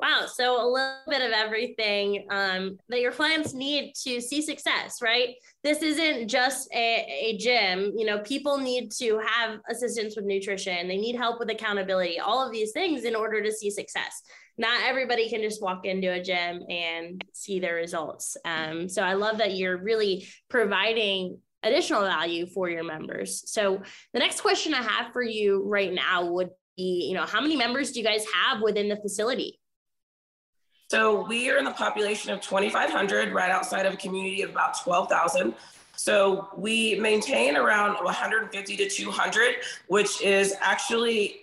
Wow. So a little bit of everything um, that your clients need to see success, right? This isn't just a, a gym. You know, people need to have assistance with nutrition. They need help with accountability, all of these things in order to see success. Not everybody can just walk into a gym and see their results. Um, so I love that you're really providing additional value for your members. So the next question I have for you right now would be, you know, how many members do you guys have within the facility? So we are in the population of 2,500, right outside of a community of about 12,000. So we maintain around 150 to 200, which is actually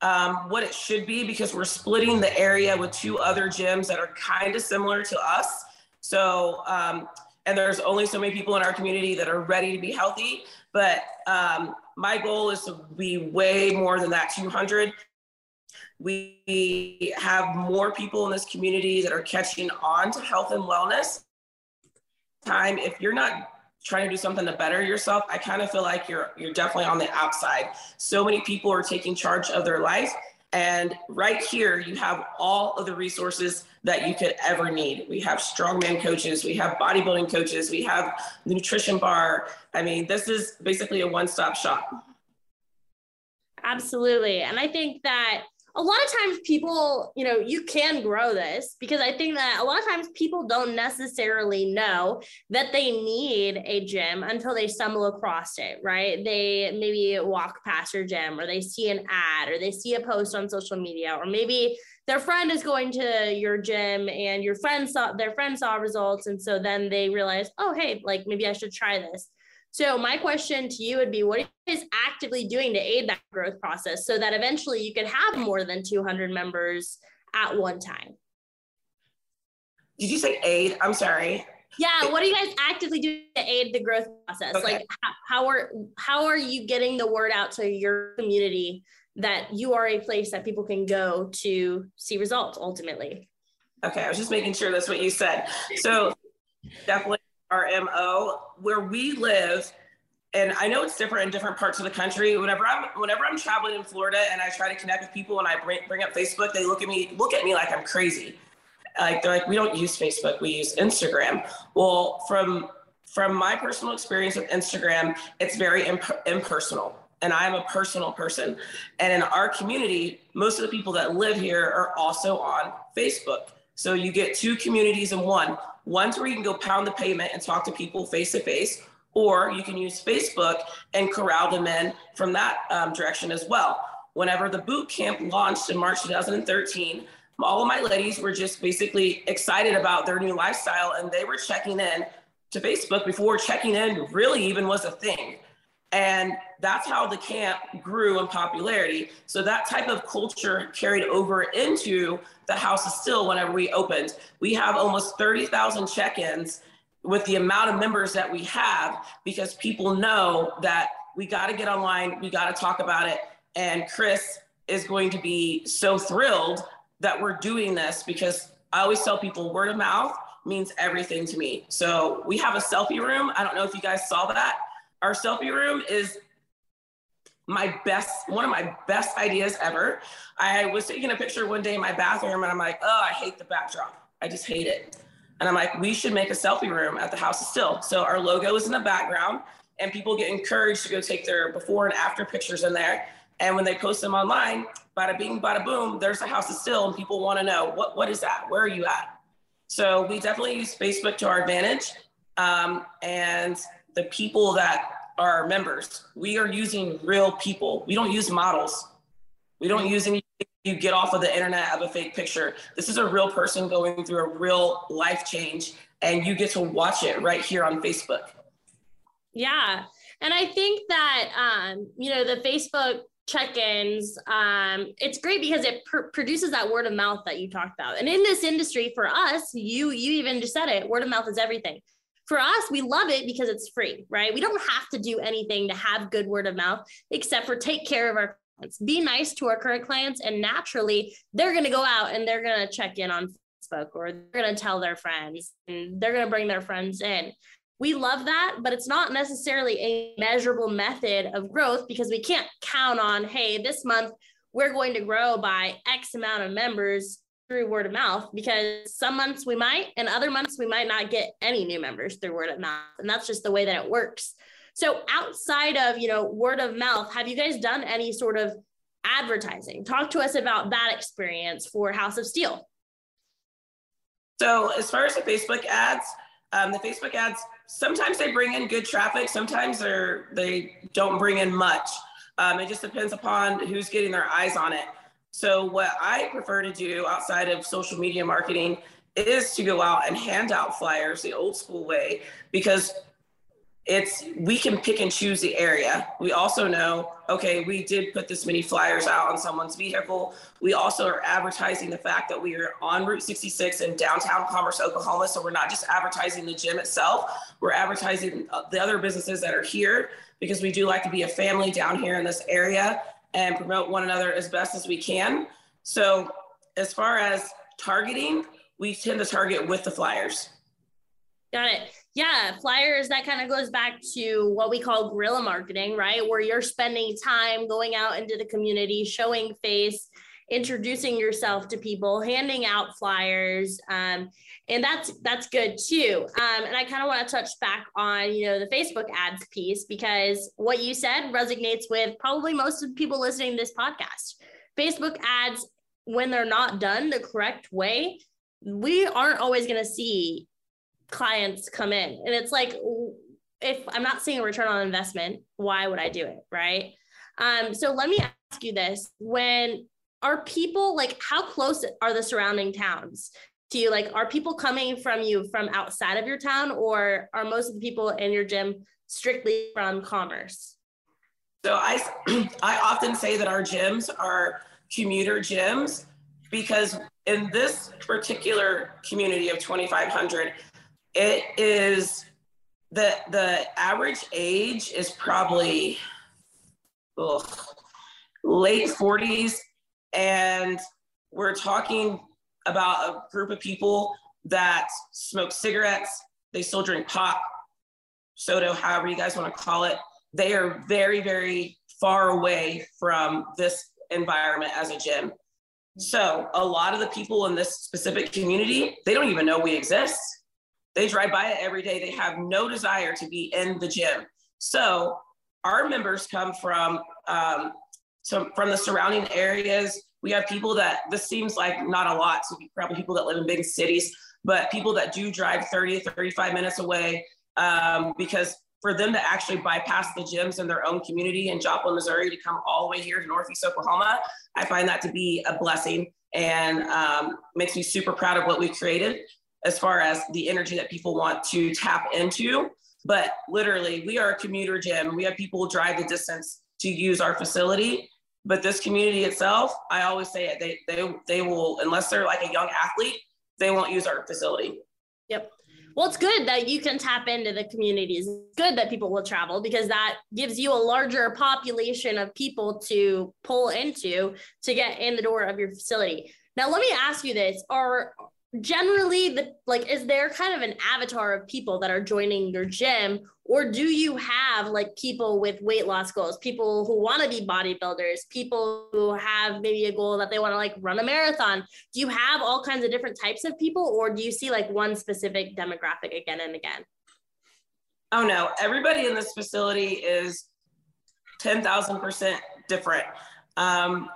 um, what it should be because we're splitting the area with two other gyms that are kind of similar to us. So, um, and there's only so many people in our community that are ready to be healthy. But um, my goal is to be way more than that 200. We have more people in this community that are catching on to health and wellness. Time, if you're not trying to do something to better yourself, I kind of feel like you're you're definitely on the outside. So many people are taking charge of their life. And right here, you have all of the resources that you could ever need. We have strongman coaches, we have bodybuilding coaches, we have the nutrition bar. I mean, this is basically a one stop shop. Absolutely. And I think that a lot of times people, you know, you can grow this because I think that a lot of times people don't necessarily know that they need a gym until they stumble across it, right? They maybe walk past your gym or they see an ad or they see a post on social media or maybe their friend is going to your gym and your friend saw their friend saw results and so then they realize, "Oh, hey, like maybe I should try this." So my question to you would be, what are you guys actively doing to aid that growth process so that eventually you could have more than 200 members at one time? Did you say aid? I'm sorry. Yeah, what are you guys actively doing to aid the growth process? Okay. Like how, how are how are you getting the word out to your community that you are a place that people can go to see results ultimately? Okay, I was just making sure that's what you said. So definitely our MO where we live. And I know it's different in different parts of the country. Whenever I'm whenever I'm traveling in Florida and I try to connect with people and I bring, bring up Facebook, they look at me look at me like I'm crazy. Like they're like, we don't use Facebook, we use Instagram. Well, from from my personal experience with Instagram, it's very imp- impersonal and I'm a personal person. And in our community, most of the people that live here are also on Facebook. So you get two communities in one. One's where you can go pound the pavement and talk to people face to face, or you can use Facebook and corral them in from that um, direction as well. Whenever the boot camp launched in March 2013, all of my ladies were just basically excited about their new lifestyle and they were checking in to Facebook before checking in really even was a thing. And that's how the camp grew in popularity. So that type of culture carried over into the House of Steel whenever we opened. We have almost 30,000 check ins with the amount of members that we have because people know that we got to get online, we got to talk about it. And Chris is going to be so thrilled that we're doing this because I always tell people word of mouth means everything to me. So we have a selfie room. I don't know if you guys saw that our selfie room is my best, one of my best ideas ever. I was taking a picture one day in my bathroom and I'm like, oh, I hate the backdrop. I just hate it. And I'm like, we should make a selfie room at the House of Steel. So our logo is in the background and people get encouraged to go take their before and after pictures in there. And when they post them online, bada bing, bada boom, there's a House of Steel and people want to know what, what is that? Where are you at? So we definitely use Facebook to our advantage. Um, and the people that are members. We are using real people. We don't use models. We don't use any you get off of the internet of a fake picture. This is a real person going through a real life change and you get to watch it right here on Facebook. Yeah. And I think that um, you know, the Facebook check-ins um, it's great because it pr- produces that word of mouth that you talked about and in this industry for us you you even just said it word of mouth is everything for us, we love it because it's free, right? We don't have to do anything to have good word of mouth except for take care of our clients, be nice to our current clients, and naturally they're going to go out and they're going to check in on Facebook or they're going to tell their friends and they're going to bring their friends in. We love that, but it's not necessarily a measurable method of growth because we can't count on, hey, this month we're going to grow by X amount of members through word of mouth because some months we might and other months we might not get any new members through word of mouth and that's just the way that it works. So outside of you know word of mouth have you guys done any sort of advertising? Talk to us about that experience for house of steel. So as far as the facebook ads um, the facebook ads sometimes they bring in good traffic sometimes they're they don't bring in much. Um, it just depends upon who's getting their eyes on it so what I prefer to do outside of social media marketing is to go out and hand out flyers the old school way because it's we can pick and choose the area. We also know, okay, we did put this many flyers out on someone's vehicle. We also are advertising the fact that we are on Route 66 in downtown Commerce, Oklahoma. So we're not just advertising the gym itself, we're advertising the other businesses that are here because we do like to be a family down here in this area and promote one another as best as we can. So, as far as targeting, we tend to target with the flyers. Got it. Yeah, flyers, that kind of goes back to what we call guerrilla marketing, right? Where you're spending time going out into the community, showing face, introducing yourself to people, handing out flyers, um, and that's that's good too. Um, and I kind of want to touch back on you know the Facebook ads piece because what you said resonates with probably most of the people listening to this podcast. Facebook ads, when they're not done the correct way, we aren't always going to see clients come in, and it's like if I'm not seeing a return on investment, why would I do it, right? Um, so let me ask you this: when are people like how close are the surrounding towns? To you like are people coming from you from outside of your town or are most of the people in your gym strictly from commerce? So i <clears throat> i often say that our gyms are commuter gyms because in this particular community of 2500 it is the the average age is probably ugh, late 40s and we're talking about a group of people that smoke cigarettes, they still drink pop, soda, however you guys want to call it. They are very, very far away from this environment as a gym. So a lot of the people in this specific community, they don't even know we exist. They drive by it every day. They have no desire to be in the gym. So our members come from um, so from the surrounding areas, we have people that this seems like not a lot. So probably people that live in big cities, but people that do drive 30 to 35 minutes away um, because for them to actually bypass the gyms in their own community in Joplin, Missouri to come all the way here to Northeast Oklahoma, I find that to be a blessing and um, makes me super proud of what we've created as far as the energy that people want to tap into. But literally, we are a commuter gym. We have people drive the distance to use our facility but this community itself, I always say it, they, they, they will, unless they're like a young athlete, they won't use our facility. Yep. Well, it's good that you can tap into the communities. It's good that people will travel because that gives you a larger population of people to pull into to get in the door of your facility. Now, let me ask you this: Are generally the like is there kind of an avatar of people that are joining your gym? Or do you have like people with weight loss goals people who want to be bodybuilders people who have maybe a goal that they want to like run a marathon? Do you have all kinds of different types of people or do you see like one specific demographic again and again? Oh no. Everybody in this facility is 10,000% different. Um,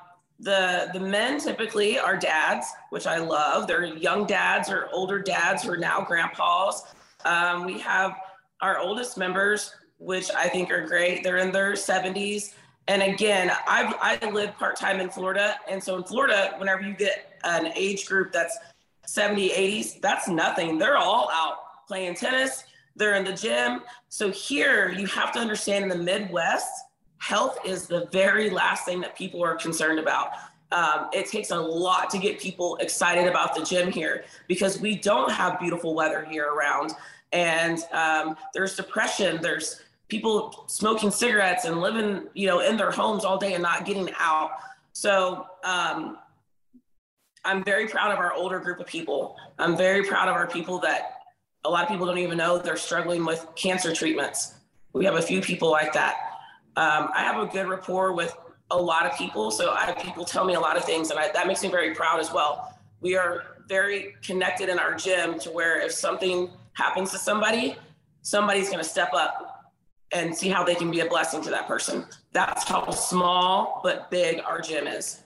the the men typically are dads, which I love. They're young dads or older dads who are now grandpas. Um, we have our oldest members, which I think are great. They're in their 70s. And again, I've I live part time in Florida, and so in Florida, whenever you get an age group that's 70, 80s, that's nothing. They're all out playing tennis. They're in the gym. So here, you have to understand in the Midwest, health is the very last thing that people are concerned about. Um, it takes a lot to get people excited about the gym here because we don't have beautiful weather year around. And um, there's depression, there's people smoking cigarettes and living, you know, in their homes all day and not getting out. So um, I'm very proud of our older group of people. I'm very proud of our people that a lot of people don't even know they're struggling with cancer treatments. We have a few people like that. Um, I have a good rapport with a lot of people, so I have people tell me a lot of things, and I, that makes me very proud as well. We are very connected in our gym to where if something happens to somebody, somebody's going to step up and see how they can be a blessing to that person. That's how small but big our gym is.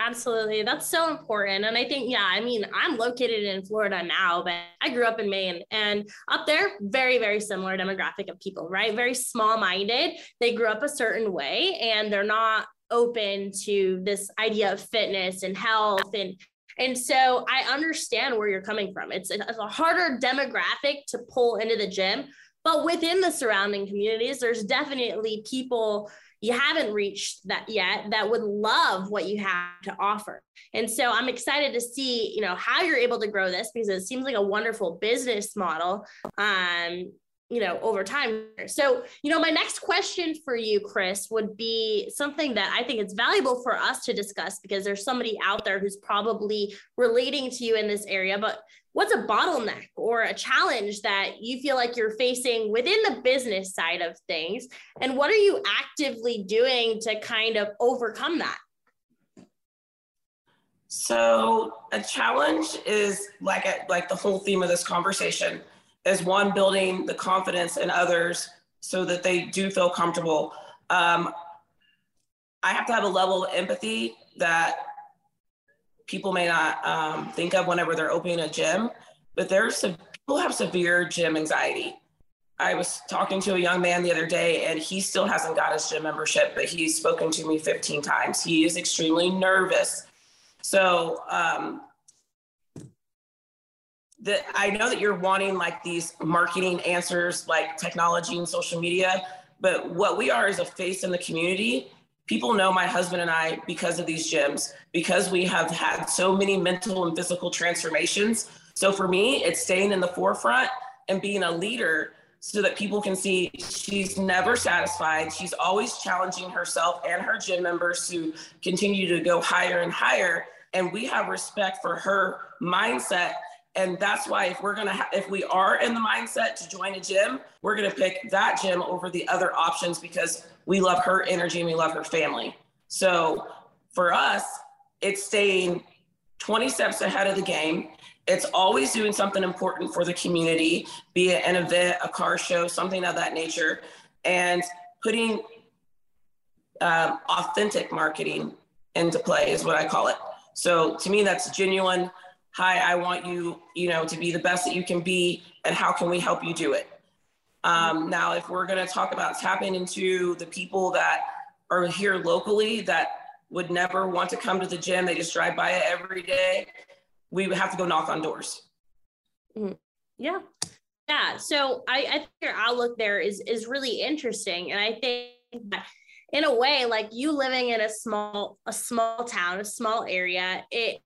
Absolutely. That's so important. And I think, yeah, I mean, I'm located in Florida now, but I grew up in Maine and up there, very, very similar demographic of people, right? Very small minded. They grew up a certain way and they're not open to this idea of fitness and health and and so I understand where you're coming from. It's it's a harder demographic to pull into the gym, but within the surrounding communities, there's definitely people you haven't reached that yet that would love what you have to offer. And so I'm excited to see, you know, how you're able to grow this because it seems like a wonderful business model. Um, you know over time so you know my next question for you Kris would be something that i think it's valuable for us to discuss because there's somebody out there who's probably relating to you in this area but what's a bottleneck or a challenge that you feel like you're facing within the business side of things? And what are you actively doing to kind of overcome that? So a challenge is like a, like the whole theme of this conversation is one building the confidence in others so that they do feel comfortable. Um, i have to have a level of empathy that people may not um, think of whenever they're opening a gym, but there's people have severe gym anxiety. I was talking to a young man the other day and he still hasn't got his gym membership, but he's spoken to me 15 times. He is extremely nervous. So, um, that I know that you're wanting like these marketing answers like technology and social media, but what we are is a face in the community people know my husband and I because of these gyms, because we have had so many mental and physical transformations. So for me, it's staying in the forefront and being a leader so that people can see she's never satisfied. She's always challenging herself and her gym members to continue to go higher and higher. And we have respect for her mindset. And that's why if we're gonna, ha- if we are in the mindset to join a gym, we're gonna pick that gym over the other options because we love her energy and we love her family. So for us, it's staying 20 steps ahead of the game. It's always doing something important for the community, be it an event, a car show, something of that nature, and putting um, authentic marketing into play is what I call it. So to me, that's genuine. Hi, I want you, you know, to be the best that you can be, and how can we help you do it? Um, now, if we're going to talk about tapping into the people that are here locally that would never want to come to the gym, they just drive by it every day, we would have to go knock on doors. Mm-hmm. Yeah. Yeah. So I, I think your outlook there is is really interesting. And I think that in a way, like you living in a small, a small town, a small area, it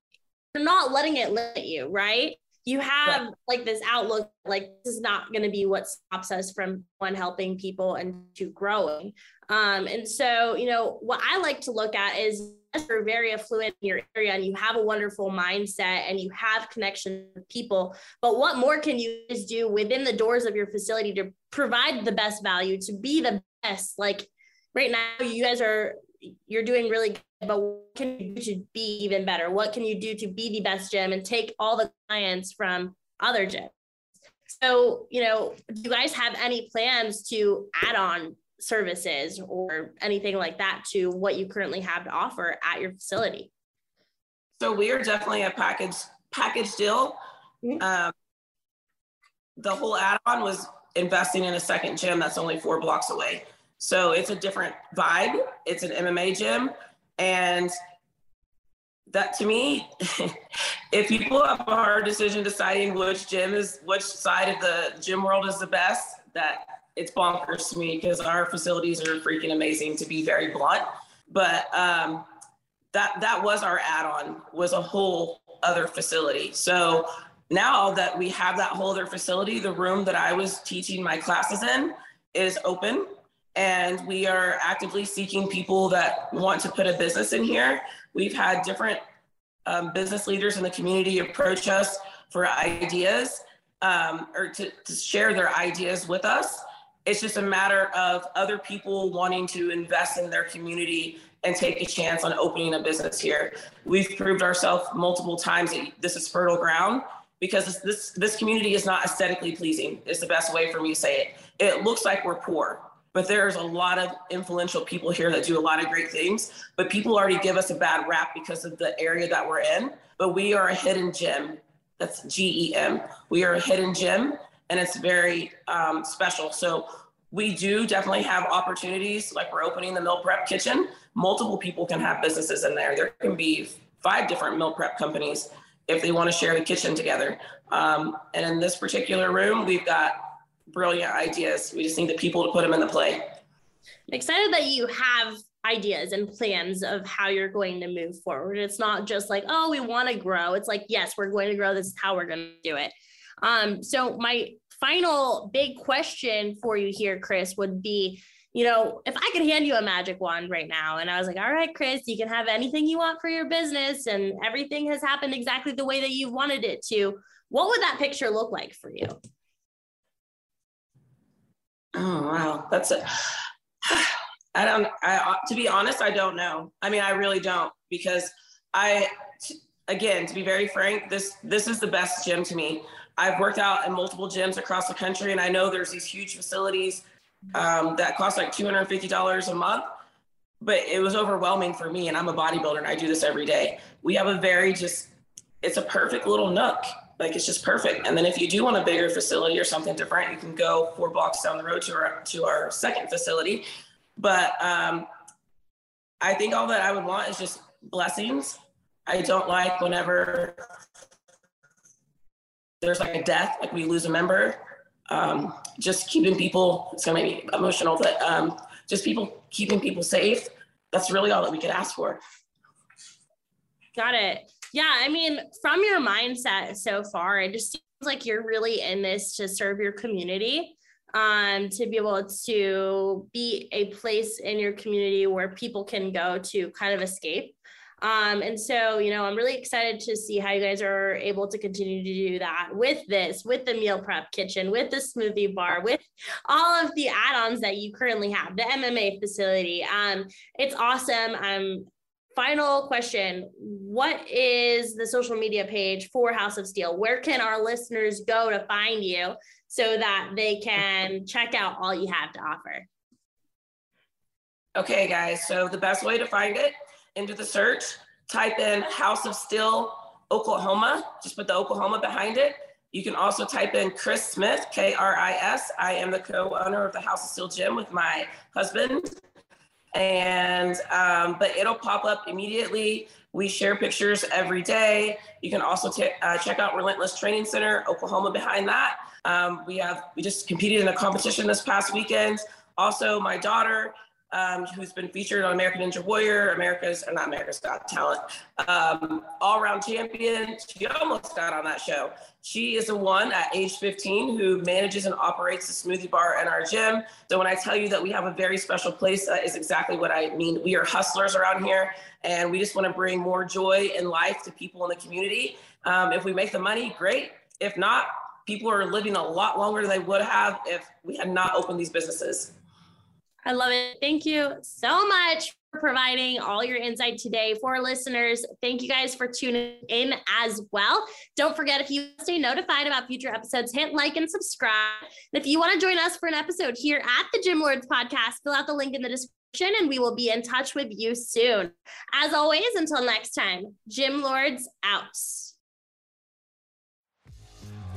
you're not letting it limit you, right? you have right. like this outlook like this is not going to be what stops us from one helping people and two growing um, and so you know what i like to look at is you're very affluent in your area and you have a wonderful mindset and you have connection with people but what more can you do within the doors of your facility to provide the best value to be the best like right now you guys are you're doing really good, but what can you do to be even better? What can you do to be the best gym and take all the clients from other gyms? So, you know, do you guys have any plans to add on services or anything like that to what you currently have to offer at your facility? So we are definitely a package package deal. Mm-hmm. Um, the whole add-on was investing in a second gym that's only four blocks away. So it's a different vibe. It's an MMA gym. And that to me, <laughs> if people have a hard decision deciding which gym is, which side of the gym world is the best, that it's bonkers to me because our facilities are freaking amazing to be very blunt. But um, that that was our add-on was a whole other facility. So now that we have that whole other facility, the room that I was teaching my classes in is open and we are actively seeking people that want to put a business in here. We've had different um, business leaders in the community approach us for ideas um, or to, to share their ideas with us. It's just a matter of other people wanting to invest in their community and take a chance on opening a business here. We've proved ourselves multiple times that this is fertile ground because this, this, this community is not aesthetically pleasing. Is the best way for me to say it. It looks like we're poor, but there's a lot of influential people here that do a lot of great things. But people already give us a bad rap because of the area that we're in. But we are a hidden gem. That's G E M. We are a hidden gem, and it's very um, special. So we do definitely have opportunities. Like we're opening the meal prep kitchen. Multiple people can have businesses in there. There can be five different meal prep companies if they want to share the kitchen together. Um, and in this particular room, we've got brilliant ideas. We just need the people to put them into play. I'm excited that you have ideas and plans of how you're going to move forward. It's not just like, oh, we want to grow. It's like, yes, we're going to grow. This is how we're going to do it. Um, so my final big question for you here, Kris, would be, you know, if I could hand you a magic wand right now and I was like, all right, Kris, you can have anything you want for your business and everything has happened exactly the way that you wanted it to, what would that picture look like for you? Oh, wow. That's it. <sighs> I don't, I, to be honest, I don't know. I mean, I really don't because I, again, to be very frank, this, this is the best gym to me. I've worked out in multiple gyms across the country and I know there's these huge facilities um, that cost like $250 a month, but it was overwhelming for me. And I'm a bodybuilder and I do this every day. We have a very just, it's a perfect little nook. Like it's just perfect. And then if you do want a bigger facility or something different, you can go four blocks down the road to our, to our second facility. But um, I think all that I would want is just blessings. I don't like whenever there's like a death, like we lose a member um, just keeping people, it's gonna make me emotional, but um, just people keeping people safe. That's really all that we could ask for. Got it. Yeah, I mean, from your mindset so far, it just seems like you're really in this to serve your community, um, to be able to be a place in your community where people can go to kind of escape um, and so, you know, I'm really excited to see how you guys are able to continue to do that with this, with the meal prep kitchen, with the smoothie bar, with all of the add-ons that you currently have, the MMA facility. Um, it's awesome. Um, final question what is the social media page for house of steel where can our listeners go to find you so that they can check out all you have to offer okay guys so the best way to find it into the search, type in House of Steel, Oklahoma, just put the Oklahoma behind it. You can also type in Kris Smith, K R I S. I am the co owner of the House of Steel Gym with my husband. And, um, but it'll pop up immediately. We share pictures every day. You can also t- uh, check out Relentless Training Center, Oklahoma behind that. Um, we have, we just competed in a competition this past weekend. Also, my daughter um, who's been featured on American Ninja Warrior, America's, or not America's Got Talent, um, all around champion. She almost got on that show. She is the one at age 15 who manages and operates the smoothie bar in our gym. So when I tell you that we have a very special place, that is exactly what I mean. We are hustlers around here, and we just want to bring more joy and life to people in the community. Um, if we make the money, great. If not, people are living a lot longer than they would have if we had not opened these businesses. I love it. Thank you so much for providing all your insight today for listeners. Thank you guys for tuning in as well. Don't forget if you stay notified about future episodes, hit like and subscribe. And if you want to join us for an episode here at the Gym Lords podcast, fill out the link in the description and we will be in touch with you soon. As always, until next time, Gym Lords out.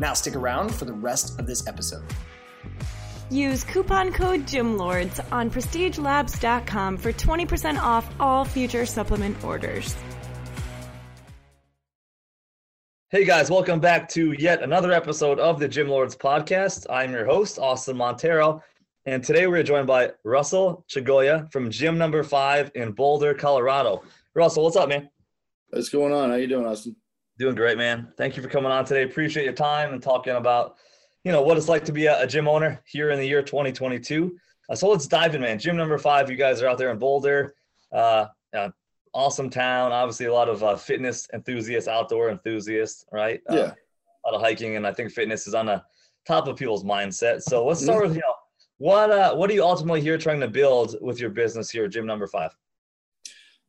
Now stick around for the rest of this episode. Use coupon code GYMLORDS on prestigelabs.com for 20% off all future supplement orders. Hey guys, welcome back to yet another episode of the Gym Lords podcast. I'm your host, Austin Montero, and today we're joined by Russell Chagolla from Gym Number Five in Boulder, Colorado. Russell, what's up, man? What's going on? How you doing, Austin? Doing great, man. Thank you for coming on today. Appreciate your time and talking about, you know, what it's like to be a, a gym owner here in the year 2022. Uh, so let's dive in, man. Gym Number Five, you guys are out there in Boulder. Uh, uh, awesome town. Obviously, a lot of uh, fitness enthusiasts, outdoor enthusiasts, right? Yeah. Uh, a lot of hiking, and I think fitness is on the top of people's mindset. So let's start with you know what uh, what are you ultimately here trying to build with your business here, Gym Number Five?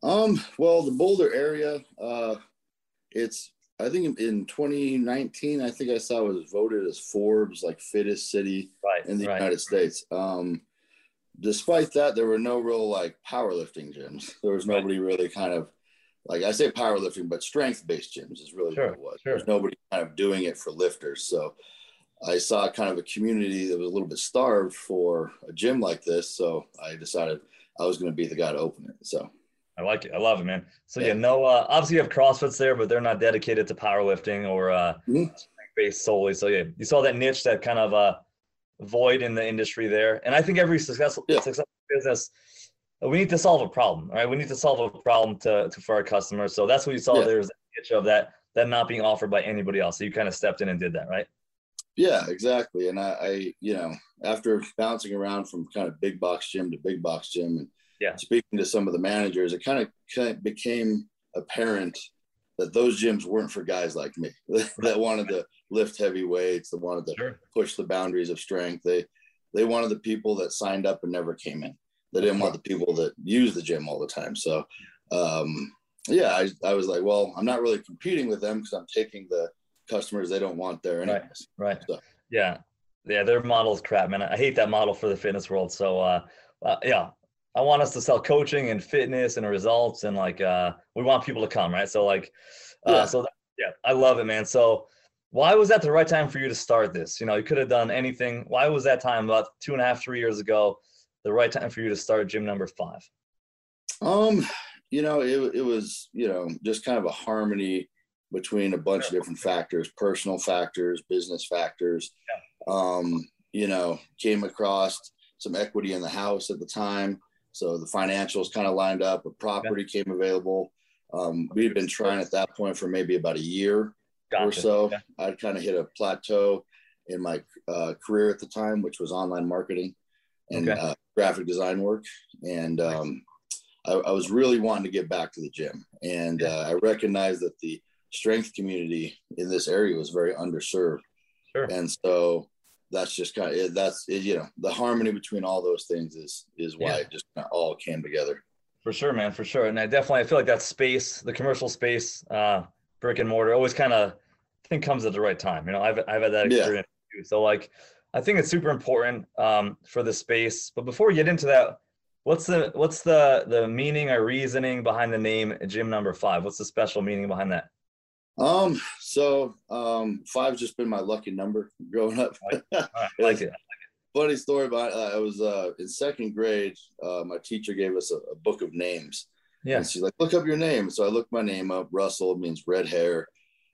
Um. Well, the Boulder area, uh, it's I think in 2019, I think I saw it was voted as Forbes like fittest city Right. in the right. United States. Um, despite that, there were no real like powerlifting gyms. There was Right. nobody really kind of like I say powerlifting, but strength based gyms is really Sure, what it was. sure. There's nobody kind of doing it for lifters. So I saw kind of a community that was a little bit starved for a gym like this. So I decided I was going to be the guy to open it. So I like it. I love it, man. So yeah, Yeah. no, uh, obviously you have CrossFits there, but they're not dedicated to powerlifting or uh, Mhm. based solely. So yeah, you saw that niche, that kind of uh, void in the industry there. And I think every successful Yeah. successful business, uh, we need to solve a problem, right? We need to solve a problem to, to for our customers. So that's what you saw. Yeah. There's a niche of that that not being offered by anybody else. So you kind of stepped in and did that, right? Yeah, exactly. And I, I, you know, after bouncing around from kind of big box gym to big box gym and Yeah. speaking to some of the managers, it kind of, became apparent that those gyms weren't for guys like me <laughs> that wanted to lift heavy weights, that wanted to Sure. push the boundaries of strength. They they wanted the people that signed up and never came in. They didn't want the people that use the gym all the time. So um yeah, I, I was like, well, I'm not really competing with them because I'm taking the customers they don't want there Right. anyways. Right. So- Yeah. Yeah. Their model's crap, man. I hate that model for the fitness world. So, uh, uh, yeah, I want us to sell coaching and fitness and results and like, uh, we want people to come. Right. So like, uh, Yeah. so that, yeah, I love it, man. So why was that the right time for you to start this? You know, you could have done anything. Why was that time about two and a half, three years ago, the right time for you to start gym number five? Um, you know, it, it was, you know, just kind of a harmony between a bunch of different factors, personal factors, business factors. Um, you know, came across some equity in the house at the time. So the financials kind of lined up, a property came available. Um, we'd been trying at that point for maybe about a year or so. Yeah. I'd kind of hit a plateau in my uh, career at the time, which was online marketing and Okay. uh, graphic design work. And um, I, I was really wanting to get back to the gym. And uh, I recognized that the strength community in this area was very underserved. Sure. And so that's just kind of that's you know the harmony between all those things is is why Yeah. it just all came together. For sure, man, for sure. And I definitely I feel like that space, the commercial space, uh, brick and mortar, always kind of I think comes at the right time. You know, I've I've had that Yeah. experience too. So like I think it's super important um, for the space. But before we get into that, what's the what's the the meaning or reasoning behind the name Gym Number Five? What's the special meaning behind that? Um, so um, five's just been my lucky number growing up. Right, I like it. <laughs> Funny story about uh, I was uh, in second grade. Uh, my teacher gave us a, a book of names. Yeah, And she's like, look up your name. So I looked my name up. Russell means red hair.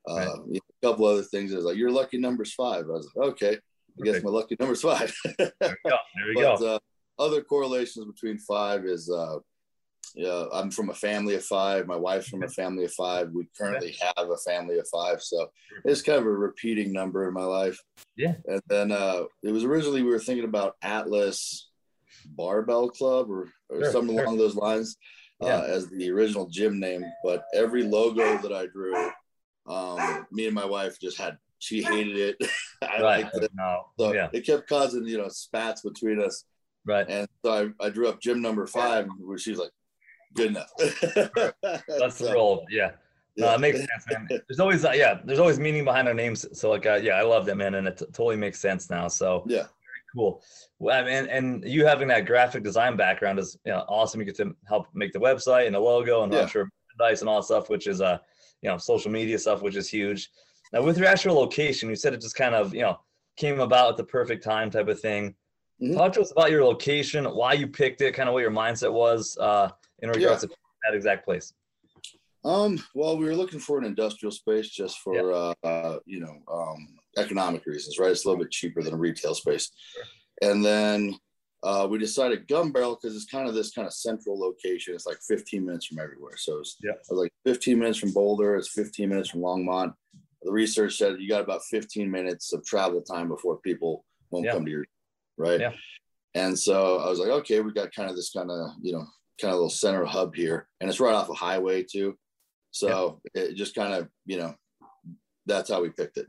Uh, Right. you know, a couple other things. It was like, your lucky number's five. I was like, okay, I guess my lucky number's five. there we go. There we <laughs> but go. uh, other correlations between five is, uh, yeah, I'm from a family of five. My wife's from a family of five. We currently have a family of five. So it's kind of a repeating number in my life. Yeah. And then uh, it was originally, we were thinking about Atlas Barbell Club or, or Sure, something sure. along those lines uh, Yeah. as the original gym name. But every logo that I drew, um, me and my wife just had, she hated it. <laughs> I right. liked it. No. So yeah. it kept causing, you know, spats between us. Right. And so I, I drew up gym number five, where she's like, good enough. <laughs> That's the role. Yeah. No, it makes sense, man. There's always, uh, yeah, there's always meaning behind our names. So, like, uh, yeah, I love that, man, and it t- totally makes sense now. So, yeah, very cool. Well, I mean, and you having that graphic design background is you know, awesome. You get to help make the website and the logo, and Yeah. I'm sure merchandise and all that stuff, which is uh, you know, social media stuff, which is huge. Now, with your actual location, you said it just kind of you know came about at the perfect time, type of thing. Mhm. Talk to us about your location, why you picked it, kind of what your mindset was uh, in regards to that exact place. Um, well, we were looking for an industrial space just for uh, uh, you know um, economic reasons, right? It's a little bit cheaper than a retail space, and then uh, we decided Gunbarrel because it's kind of this kind of central location. It's like 15 minutes from everywhere, so it's Yeah. it like 15 minutes from Boulder. It's 15 minutes from Longmont. The research said you got about 15 minutes of travel time before people won't Yeah. come to your right. Yeah. And so I was like, okay, we got kind of this kind of you know kind of little center hub here, and it's right off a highway too. So it just kind of, you know, that's how we picked it.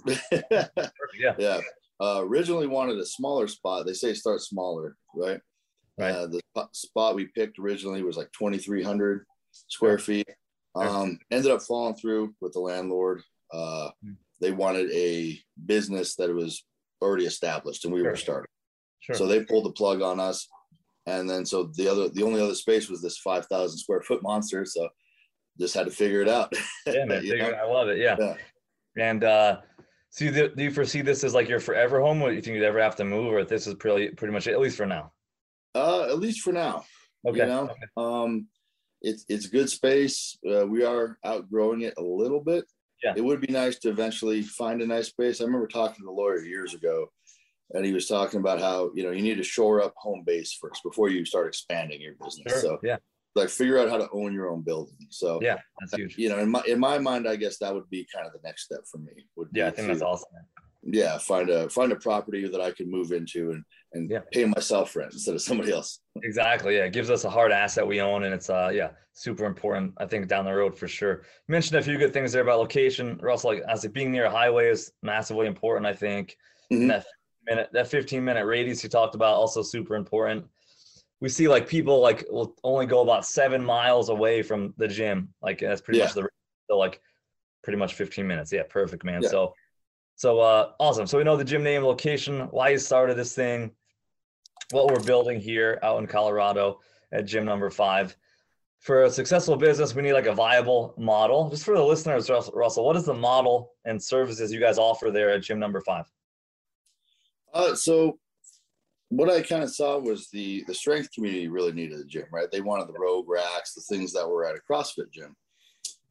Yeah, <laughs> yeah. Uh, originally wanted a smaller spot. They say start smaller, right? Right. Uh, the spot- we picked originally was like 2,300 square feet. Um, ended up falling through with the landlord. Uh, Hmm. they wanted a business that was already established and we were starting. sure. So they pulled the plug on us. And then so the other the only other space was this 5,000 square foot monster. So just had to figure it out. yeah, man, <laughs> you figure- know? I love it. Yeah. Yeah. And uh, so you, do you foresee this as like your forever home? Or do you think you'd ever have to move, or this is pretty pretty much it, at least for now? Uh, at least for now. Okay. You know, um, it's it's good space. Uh, we are outgrowing it a little bit. Yeah. It would be nice to eventually find a nice space. I remember talking to the lawyer years ago, and he was talking about how you know you need to shore up home base first before you start expanding your business. Sure. So yeah. like figure out how to own your own building. So Yeah. That's huge. you know, in my in my mind, I guess that would be kind of the next step for me. Would Yeah, I think to, that's awesome. Yeah, find a find a property that I can move into and and Yeah. pay myself rent instead of somebody else. Exactly. Yeah. It gives us a hard asset we own, and it's uh yeah super important. I think down the road for sure. You mentioned a few good things there about location. Russell, like as it being near a highway is massively important. I think Mhm. And that minute that 15 minute radius you talked about also super important. We see like people like will only go about seven miles away from the gym. Like that's pretty much the so like pretty much 15 minutes. Yeah, perfect, man. Yeah. So so uh awesome. So we know the gym name, location, why you started this thing, what we're building here out in Colorado at gym number five. For a successful business, we need like a viable model. Just for the listeners, Russell, Russell, what is the model and services you guys offer there at gym number five? Uh, so what I kind of saw was the the strength community really needed a gym, right? They wanted the rogue racks, the things that were at a CrossFit gym,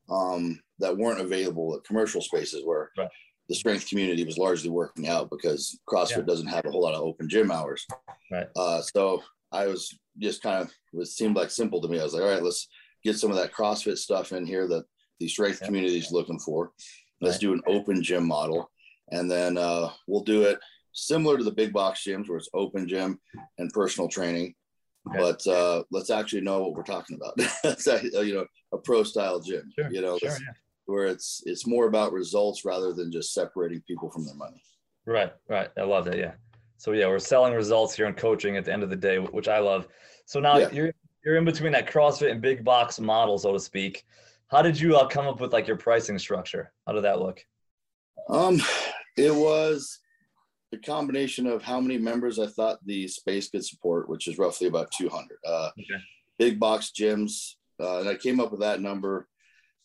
um, that weren't available at commercial spaces where Right. the strength community was largely working out because CrossFit Yeah. doesn't have a whole lot of open gym hours. Right. Uh, so I was just kind of it seemed like simple to me. I was like, all right, let's get some of that CrossFit stuff in here that the strength Yeah. community is looking for. Let's Right. do an open gym model, and then uh, we'll do it similar to the big box gyms where it's open gym and personal training. Okay. But uh, let's actually know what we're talking about. <laughs> You know, a pro style gym. Sure, you know, Sure, yeah. where it's it's more about results rather than just separating people from their money. Right, right. I love that. Yeah. So yeah, we're selling results here in coaching at the end of the day, which I love. So now Yeah. you're you're in between that CrossFit and big box model, so to speak. How did you uh, come up with like your pricing structure? How did that look? Um, it was the combination of how many members I thought the space could support, which is roughly about 200. Uh, Okay. Big box gyms, uh, and I came up with that number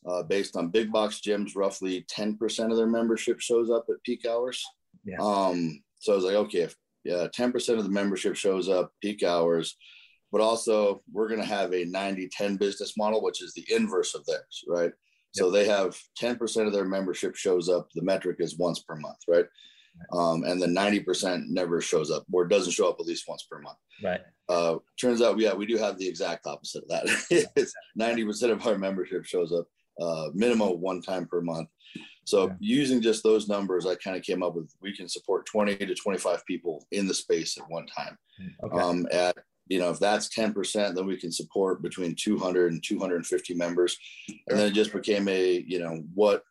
uh, based on big box gyms. Roughly 10% of their membership shows up at peak hours. Yeah. Um, so I was like, okay, if yeah, 10% of the membership shows up peak hours, but also we're going to have a 90 10 business model, which is the inverse of theirs, right? So they have 10% of their membership shows up. The metric is once per month, right? Um, and then 90% never shows up or doesn't show up at least once per month. Right. Uh, turns out, yeah, we do have the exact opposite of that. <laughs> it's 90% of our membership shows up uh, minimum one time per month. So Yeah. using just those numbers, I kind of came up with we can support 20 to 25 people in the space at one time. Okay. Um, at you know, if that's 10%, then we can support between 200 and 250 members. And then it just became a, you know, what,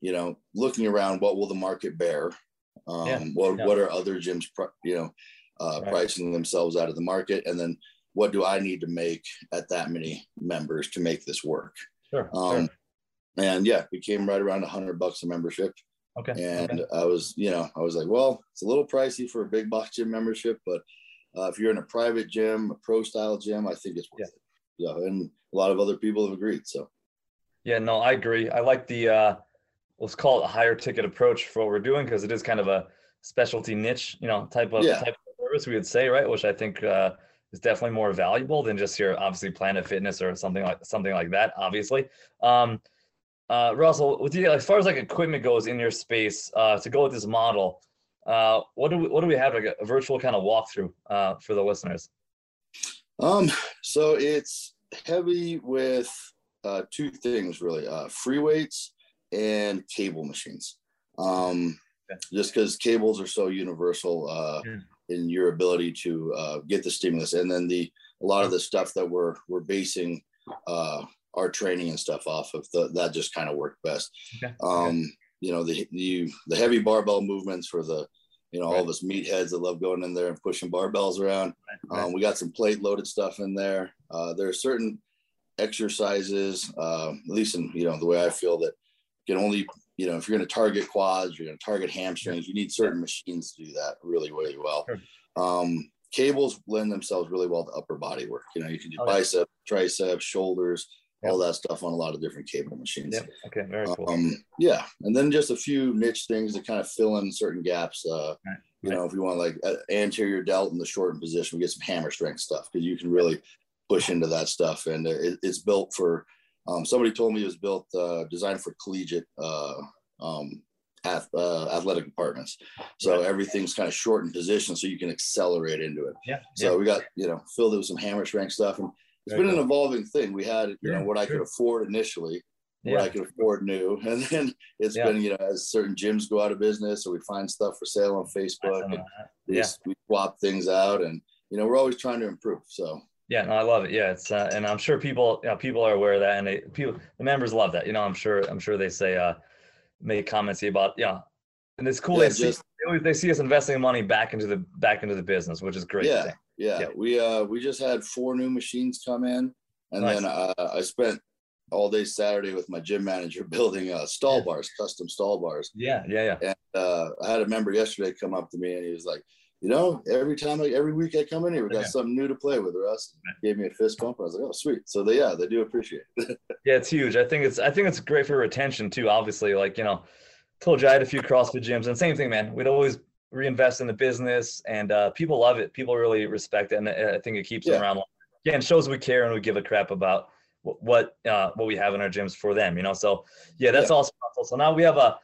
you know, looking around, what will the market bear? Um, Yeah, what, yeah. what are other gyms, you know, uh, Right. pricing themselves out of the market? And then what do I need to make at that many members to make this work? sure. Um, sure. and yeah, we came right around a hundred bucks a membership. Okay. And okay. I was, you know, I was like, well, it's a little pricey for a big box gym membership, but uh, if you're in a private gym, a pro style gym, I think it's worth Yeah. it. Yeah, and a lot of other people have agreed. So Yeah, no, I agree. I like the uh let's call it a higher ticket approach for what we're doing because it is kind of a specialty niche, you know, type of Yeah. type of service we would say, right? Which I think uh is definitely more valuable than just your obviously Planet Fitness or something like something like that, obviously. Um uh Russell, with you as far as like equipment goes in your space, uh to go with this model, uh what do we what do we have like a, virtual kind of walkthrough uh for the listeners? Um, so it's heavy with uh, two things really: uh, free weights and cable machines. Um, just because cables are so universal uh, Yeah. in your ability to uh, get the stimulus, and then the a lot of the stuff that we're we're basing uh, our training and stuff off of the, that just kind of worked best. Okay. Um, you know the the the heavy barbell movements for the you know all of us meatheads that love going in there and pushing barbells around. Right. Um, we got some plate loaded stuff in there. Uh, there are certain exercises, uh, at least in you know the way I feel that can only you know if you're going to target quads, you're going to target hamstrings. You need certain machines to do that really really well. Um, cables lend themselves really well to upper body work. You know you can do Oh, yeah. bicep, triceps, shoulders, Yeah. all that stuff on a lot of different cable machines. Yeah. Okay, very cool. Um, yeah, and then just a few niche things to kind of fill in certain gaps. Uh, Right, You know, if you want like uh, anterior delt in the shortened position, we get some hammer strength stuff because you can really push into that stuff, and it, it's built for. Um, somebody told me it was built uh, designed for collegiate uh, um, ath- uh, athletic departments. So Right. everything's kind of shortened position, so you can accelerate into it. yeah. So we got you know filled it with some hammer strength stuff, and it's Very been an evolving thing. We had you Sure, know what I could afford initially, yeah. what I could afford new. <laughs> And then it's Yeah. been, you know, as certain gyms go out of business or we find stuff for sale on Facebook, and we, Yeah. we swap things out and, you know, we're always trying to improve. So, Yeah, no, I love it. Yeah, it's uh, and I'm sure people, you know, people are aware of that, and they people, the members love that. You know, I'm sure, I'm sure they say, uh, make comments about, yeah, and it's cool. Yeah, they see, they, always- they see us investing money back into the back into the business, which is great. yeah, yeah, Yeah. we, uh, we just had four new machines come in and Nice. then uh, I spent all day Saturday with my gym manager <laughs> building uh, stall Yeah. bars, custom stall bars. yeah, yeah, yeah. And uh, I had a member yesterday come up to me and he was like, you know, every time, I, every week I come in here, we got Yeah. something new to play with, Russ. Gave me a fist bump. I was like, oh, sweet. So they, yeah, they do appreciate it. <laughs> Yeah, it's huge. I think it's I think it's great for retention too. Obviously, like you know, told you I had a few CrossFit gyms, and same thing, man. We'd always reinvest in the business, and uh, people love it. People really respect it, and I think it keeps them around. Yeah, and shows we care and we give a crap about what uh, what we have in our gyms for them. You know, so yeah, that's Yeah. awesome. So now we have a,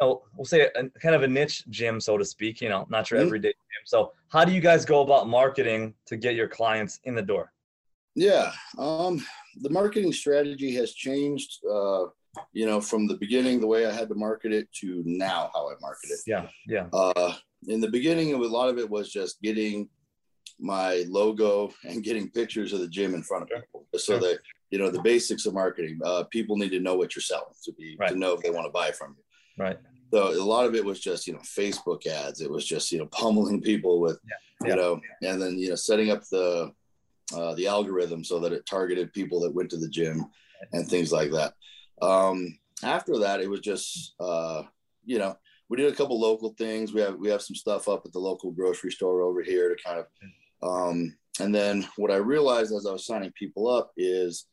know, we'll say a, kind of a niche gym, so to speak. You know, not your Mhm. everyday gym. So how do you guys go about marketing to get your clients in the door? Yeah, um, the marketing strategy has changed. Uh, you know, from the beginning, the way I had to market it to now, how I market it. Yeah, yeah, Uh, in the beginning, a lot of it was just getting my logo and getting pictures of the gym in front of people, so that you know the basics of marketing. Uh, people need to know what you're selling to be Right. to know if they want to buy from you. Right. So a lot of it was just you know Facebook ads. It was just you know pummeling people with Yeah. you know, and then you know setting up the uh, the algorithm so that it targeted people that went to the gym and things like that. Um, after that, it was just uh, you know we did a couple local things. We have we have some stuff up at the local grocery store over here to kind of. Um, and then what I realized as I was signing people up is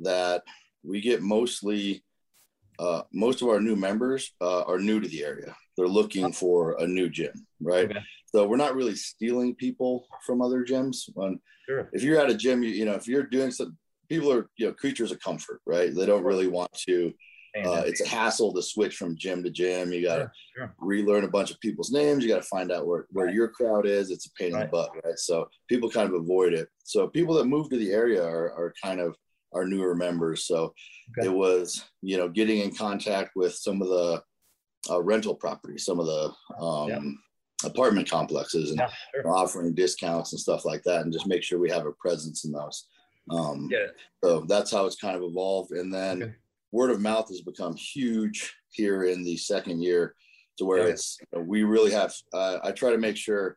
that we get mostly uh, most of our new members uh, are new to the area. They're looking for a new gym, right? Okay. So we're not really stealing people from other gyms. When Sure. if you're at a gym, you, you know, if you're doing some, people are you know creatures of comfort, right? They don't really want to. Uh, it's a hassle to switch from gym to gym. You got to Sure, sure. relearn a bunch of people's names. You got to find out where, where Right. your crowd is. It's a pain in the butt, right? So people kind of avoid it. So people that move to the area are, are kind of our newer members. So Okay. it was, you know, getting in contact with some of the uh, rental properties, some of the um, Yeah. apartment complexes, and Yeah, sure. offering discounts and stuff like that, and just make sure we have a presence in those. Um, Yeah. so that's how it's kind of evolved. And then Okay. word of mouth has become huge here in the second year to where Yeah. it's, we really have, uh, I try to make sure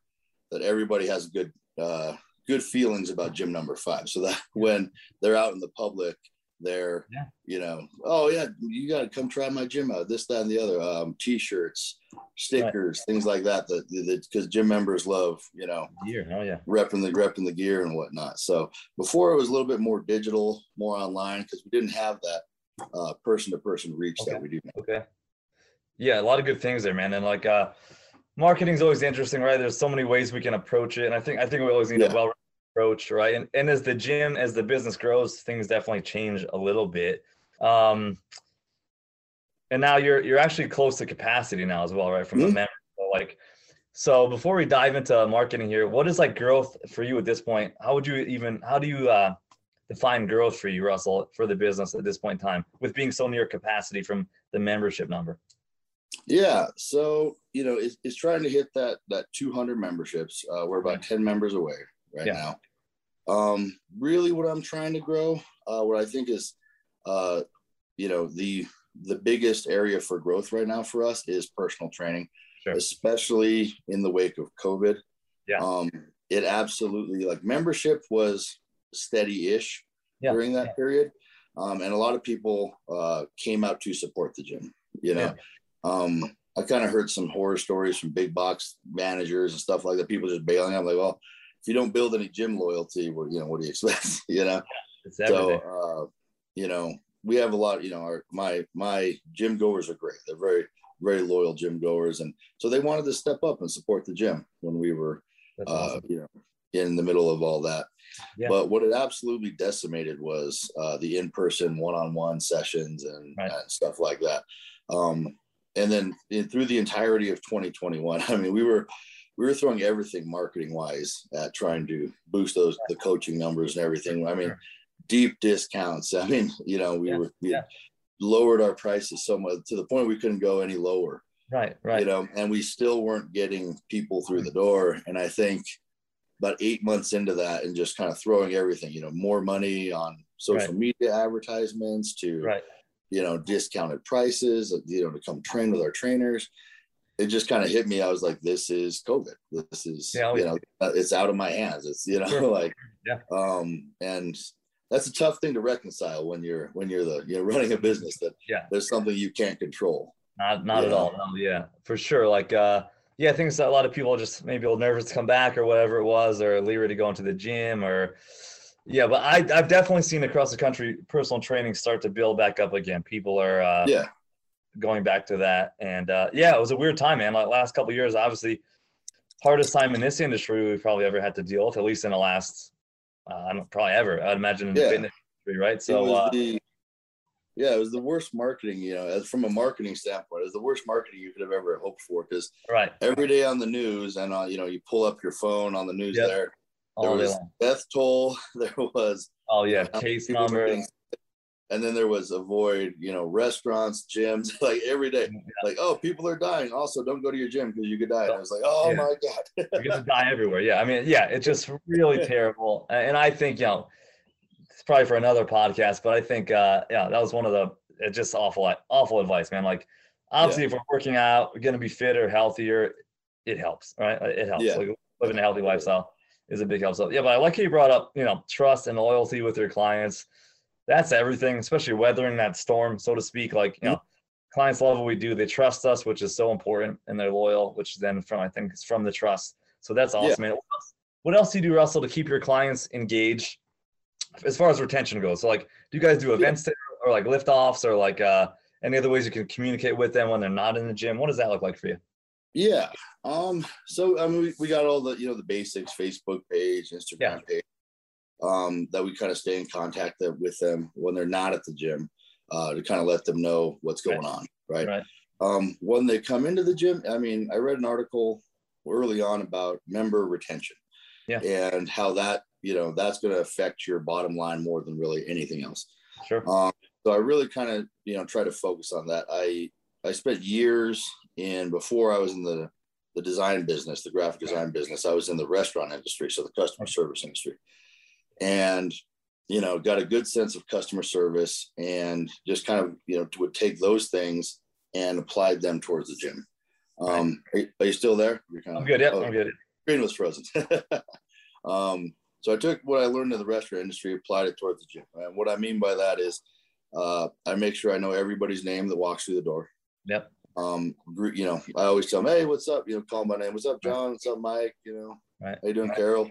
that everybody has a good, uh, good feelings about gym number five. So that when they're out in the public, there. Yeah. You know, oh yeah, you got to come try my gym out. This, that, and the other. Um, t-shirts, stickers, things like that. That because gym members love, you know, Year. Oh yeah. repping the repping the gear and whatnot. So before it was a little bit more digital, more online because we didn't have that uh, person-to-person reach Okay. that we do. now. Okay. Yeah, a lot of good things there, man. And like uh marketing's always interesting, right? There's so many ways we can approach it. And I think I think we always need a well approach, right? And and as the gym, as the business grows, things definitely change a little bit. Um and now you're you're actually close to capacity now as well, right? From the Mhm. member. So like so before we dive into marketing here, what is like growth for you at this point? How would you even how do you uh define growth for you, Russell, for the business at this point in time with being so near capacity from the membership number? Yeah, so you know, it's, it's trying to hit that that 200 memberships. Uh, we're about 10 members away right Yeah. now. Um, really, what I'm trying to grow, uh, what I think is, uh, you know, the the biggest area for growth right now for us is personal training, Sure. especially in the wake of COVID. Yeah. Um, it absolutely like membership was steady-ish Yeah, during that yeah. period, um, and a lot of people uh, came out to support the gym. You know, um, I kind of heard some horror stories from big box managers and stuff like that. People just bailing. I'm like, well, if you don't build any gym loyalty, what you know, what do you <laughs> expect? you know, It's so uh, you know, we have a lot. You know, our my my gym goers are great. They're very very loyal gym goers, and so they wanted to step up and support the gym when we were uh, awesome. you know in the middle of all that. Yeah. But what it absolutely decimated was uh, the in-person one-on-one sessions and, Right. and stuff like that. Um, and then in, through the entirety of 2021, <laughs> I mean, we were we were throwing everything marketing-wise at trying to boost those the coaching numbers and everything. I mean, deep discounts. <laughs> I mean, you know, we Yeah, were we yeah. lowered our prices so much to the point we couldn't go any lower Right, right. you know, and we still weren't getting people through the door. And I think about eight months into that and just kind of throwing everything, you know, more money on social media advertisements to, right. You know, discounted prices, you know, to come train with our trainers. It just kind of hit me. I was like, this is COVID. This is, Yeah, you know, uh, it's out of my hands. It's, you know, Sure. <laughs> like, Yeah. um, and that's a tough thing to reconcile when you're, when you're the, you're running a business that Yeah. there's something you can't control. Not not at Yeah. all. No, yeah, for sure. Like uh yeah, I think a lot of people just maybe a little nervous to come back or whatever it was, or leery to go into the gym or yeah, but I I've definitely seen across the country personal training start to build back up again. People are uh Yeah. going back to that. And uh yeah, it was a weird time, man. Like last couple of years, obviously hardest time in this industry we've probably ever had to deal with, at least in the last uh, I don't probably ever, I'd imagine in the fitness industry, right? it So was uh the yeah it was the worst marketing you know as from a marketing standpoint it was the worst marketing you could have ever hoped for because right. every day on the news and on you know you pull up your phone on the news Yep. there there was long. death toll <laughs> there was Oh yeah, how case people number. getting and then there was avoid you know restaurants gyms <laughs> like every day mm, like oh people are dying also don't go to your gym because you could die and i was like oh Yeah. my god <laughs> You're gonna die everywhere. Yeah, I mean, yeah, it's just really terrible. And I think you know, it's probably for another podcast, but I think uh, yeah, that was one of the it's just awful, awful advice, man. Like, obviously, if we're working out, we're gonna be fitter, healthier. It helps, right? It helps. Yeah. Like living a healthy lifestyle is a big help. So yeah, but I like how you brought up, you know, trust and loyalty with your clients. That's everything, especially weathering that storm, so to speak. Like, you know, clients love what we do. They trust us, which is so important, and they're loyal, which then from I think is from the trust. So that's Yeah. awesome. man. What else, what else do you do, Russell, to keep your clients engaged as far as retention goes? So like, do you guys do events there or like lift offs or like uh, any other ways you can communicate with them when they're not in the gym? What does that look like for you? Yeah. Um, so I mean we, we got all the you know the basics, Facebook page, Instagram Yeah. page, um, that we kind of stay in contact with them when they're not at the gym, uh, to kind of let them know what's going on. Right. Right. Um, when they come into the gym, I mean, I read an article early on about member retention. Yeah. And how that, you know, that's going to affect your bottom line more than really anything else. Sure. Um, so I really kind of, you know, try to focus on that. I I spent years in before I was in the the design business, the graphic design business. I was in the restaurant industry, so the customer service industry, and you know, got a good sense of customer service and just kind of you know would take those things and applied them towards the gym. Um, are, you- are you still there? You're kind I'm good. Yeah, oh, I'm good. screen was frozen. <laughs> um, So I took what I learned in the restaurant industry, applied it towards the gym. And what I mean by that is uh, I make sure I know everybody's name that walks through the door. Yep. Um, you know, I always tell them, hey, what's up? You know, call my name. What's up, John? What's up, Mike? You know, right. how you doing, right. Carol?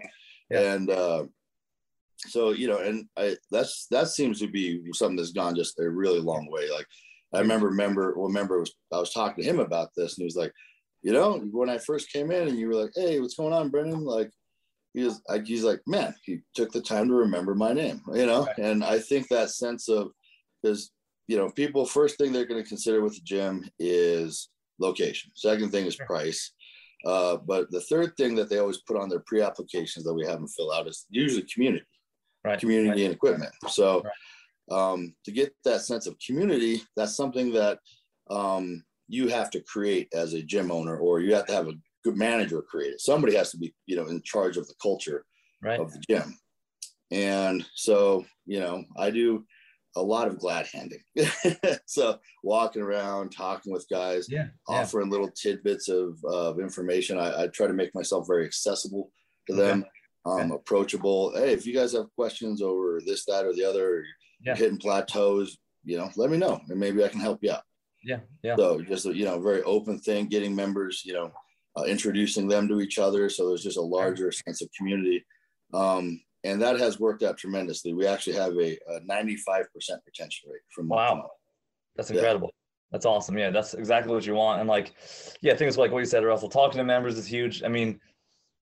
Yeah. And uh, so, you know, and I that's that seems to be something that's gone just a really long way. Like I remember, remember, well, remember was I was talking to him about this, and he was like, you know, when I first came in, and you were like, hey, what's going on, Brendan? Like, he was like, he's like, man, he took the time to remember my name, you know, Right. and I think that sense of because you know, people first thing they're going to consider with the gym is location. Second thing is price. Uh, but the third thing that they always put on their pre-applications that we have them fill out is usually community, Right. community and equipment. So Right. um, to get that sense of community, that's something that um, you have to create as a gym owner, or you have to have a good manager create it. Somebody has to be, you know, in charge of the culture Right. of the gym. And so, you know, I do a lot of glad handing. <laughs> so walking around, talking with guys, Yeah. Yeah. offering little tidbits of, of information. I, I try to make myself very accessible to them, um, approachable. Hey, if you guys have questions over this, that, or the other, Yeah. hitting plateaus, you know, let me know and maybe I can help you out. Yeah. Yeah. So just you know, very open thing, getting members, you know, uh, introducing them to each other. So there's just a larger sense of community. Um, and that has worked out tremendously. We actually have a, a 95% retention rate from Wow. That's Yeah. incredible. That's awesome. Yeah, that's exactly what you want. And like, yeah, things like what you said, Russell, talking to members is huge. I mean,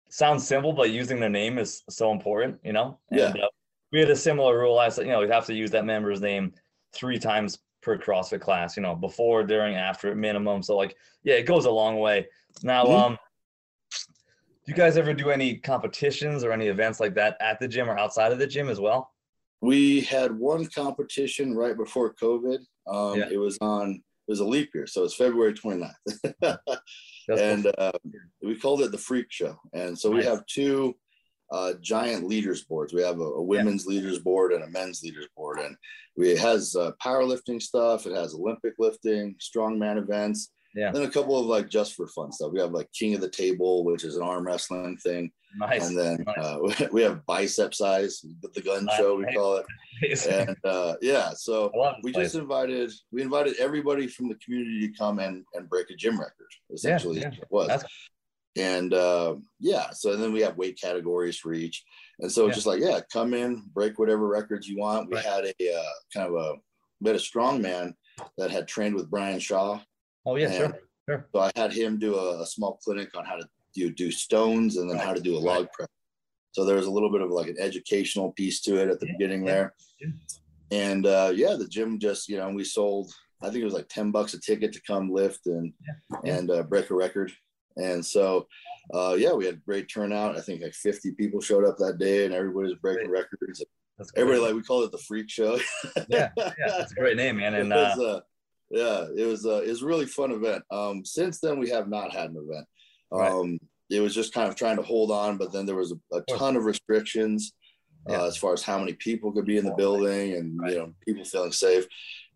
sounds simple, but using their name is so important, you know? Yeah. Uh, we had a similar rule. I said, you know, we have to use that member's name three times per CrossFit class, you know, before, during, after minimum. So like, yeah, it goes a long way. Now, Mhm. um, do you guys ever do any competitions or any events like that at the gym or outside of the gym as well? We had one competition right before COVID. Um, Yeah. It was on, it was a leap year. So it's February 29th. <laughs> That's and uh, we called it the Freak Show. And so we have two uh, giant leaders boards. We have a, a women's leaders board and a men's leaders board, and we it has uh, powerlifting stuff. It has Olympic lifting, strongman events, Yeah. Then a couple of like just for fun stuff. We have like King of the Table, which is an arm wrestling thing, nice. and then Nice. uh, <laughs> we have bicep size, the gun Nice. show we call it, and uh, yeah. So I love this we place. just invited we invited everybody from the community to come and and break a gym record essentially yeah. it was That's- and uh, yeah so then we have weight categories for each and so it's Yeah. just like yeah come in break whatever records you want we Right. had a uh, kind of a we had a strong man that had trained with brian shaw oh yeah, sure. Sure. so i had him do a, a small clinic on how to do, do stones and then how to do a Right. log prep so there was a little bit of like an educational piece to it at the Yeah, beginning yeah, there yeah. and uh, yeah, the gym just you know we sold I think it was like ten bucks a ticket to come lift and and uh, break a record. And so uh, yeah, we had great turnout. I think like fifty people showed up that day, and everybody was breaking records. That's great. Everybody like we called it the freak show. yeah, yeah, that's a great name, man. <laughs> And uh, was, uh, yeah, it was uh, it was a really fun event. Um, since then, we have not had an event. Right. Um, It was just kind of trying to hold on, but then there was a, a ton of restrictions Yeah. uh, as far as how many people could be in the building and Right. you know people feeling safe.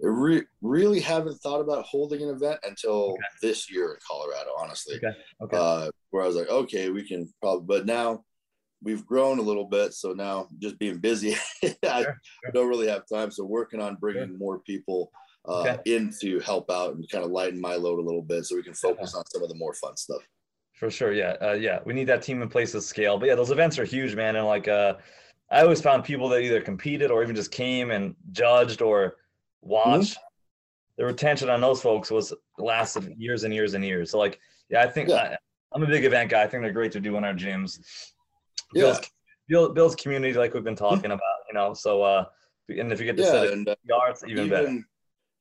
I re- really haven't thought about holding an event until Okay. this year in Colorado, honestly. Okay, okay. Uh, where I was like, okay, we can probably, but now we've grown a little bit. So now just being busy, <laughs> I Sure, sure. don't really have time. So working on bringing more people uh, Okay. in to help out and kind of lighten my load a little bit so we can focus on some of the more fun stuff. For sure, yeah, uh, yeah. We need that team in place to scale. But yeah, those events are huge, man. And like, uh, I always found people that either competed or even just came and judged or watched. Mm-hmm. The retention on those folks was lasted years and years and years. So like, yeah, I think Yeah. I, I'm a big event guy. I think they're great to do in our gyms. Yeah. Builds, build, builds community like we've been talking about, you know. So uh, and if you get to Yeah, set and uh, it yards, even, better.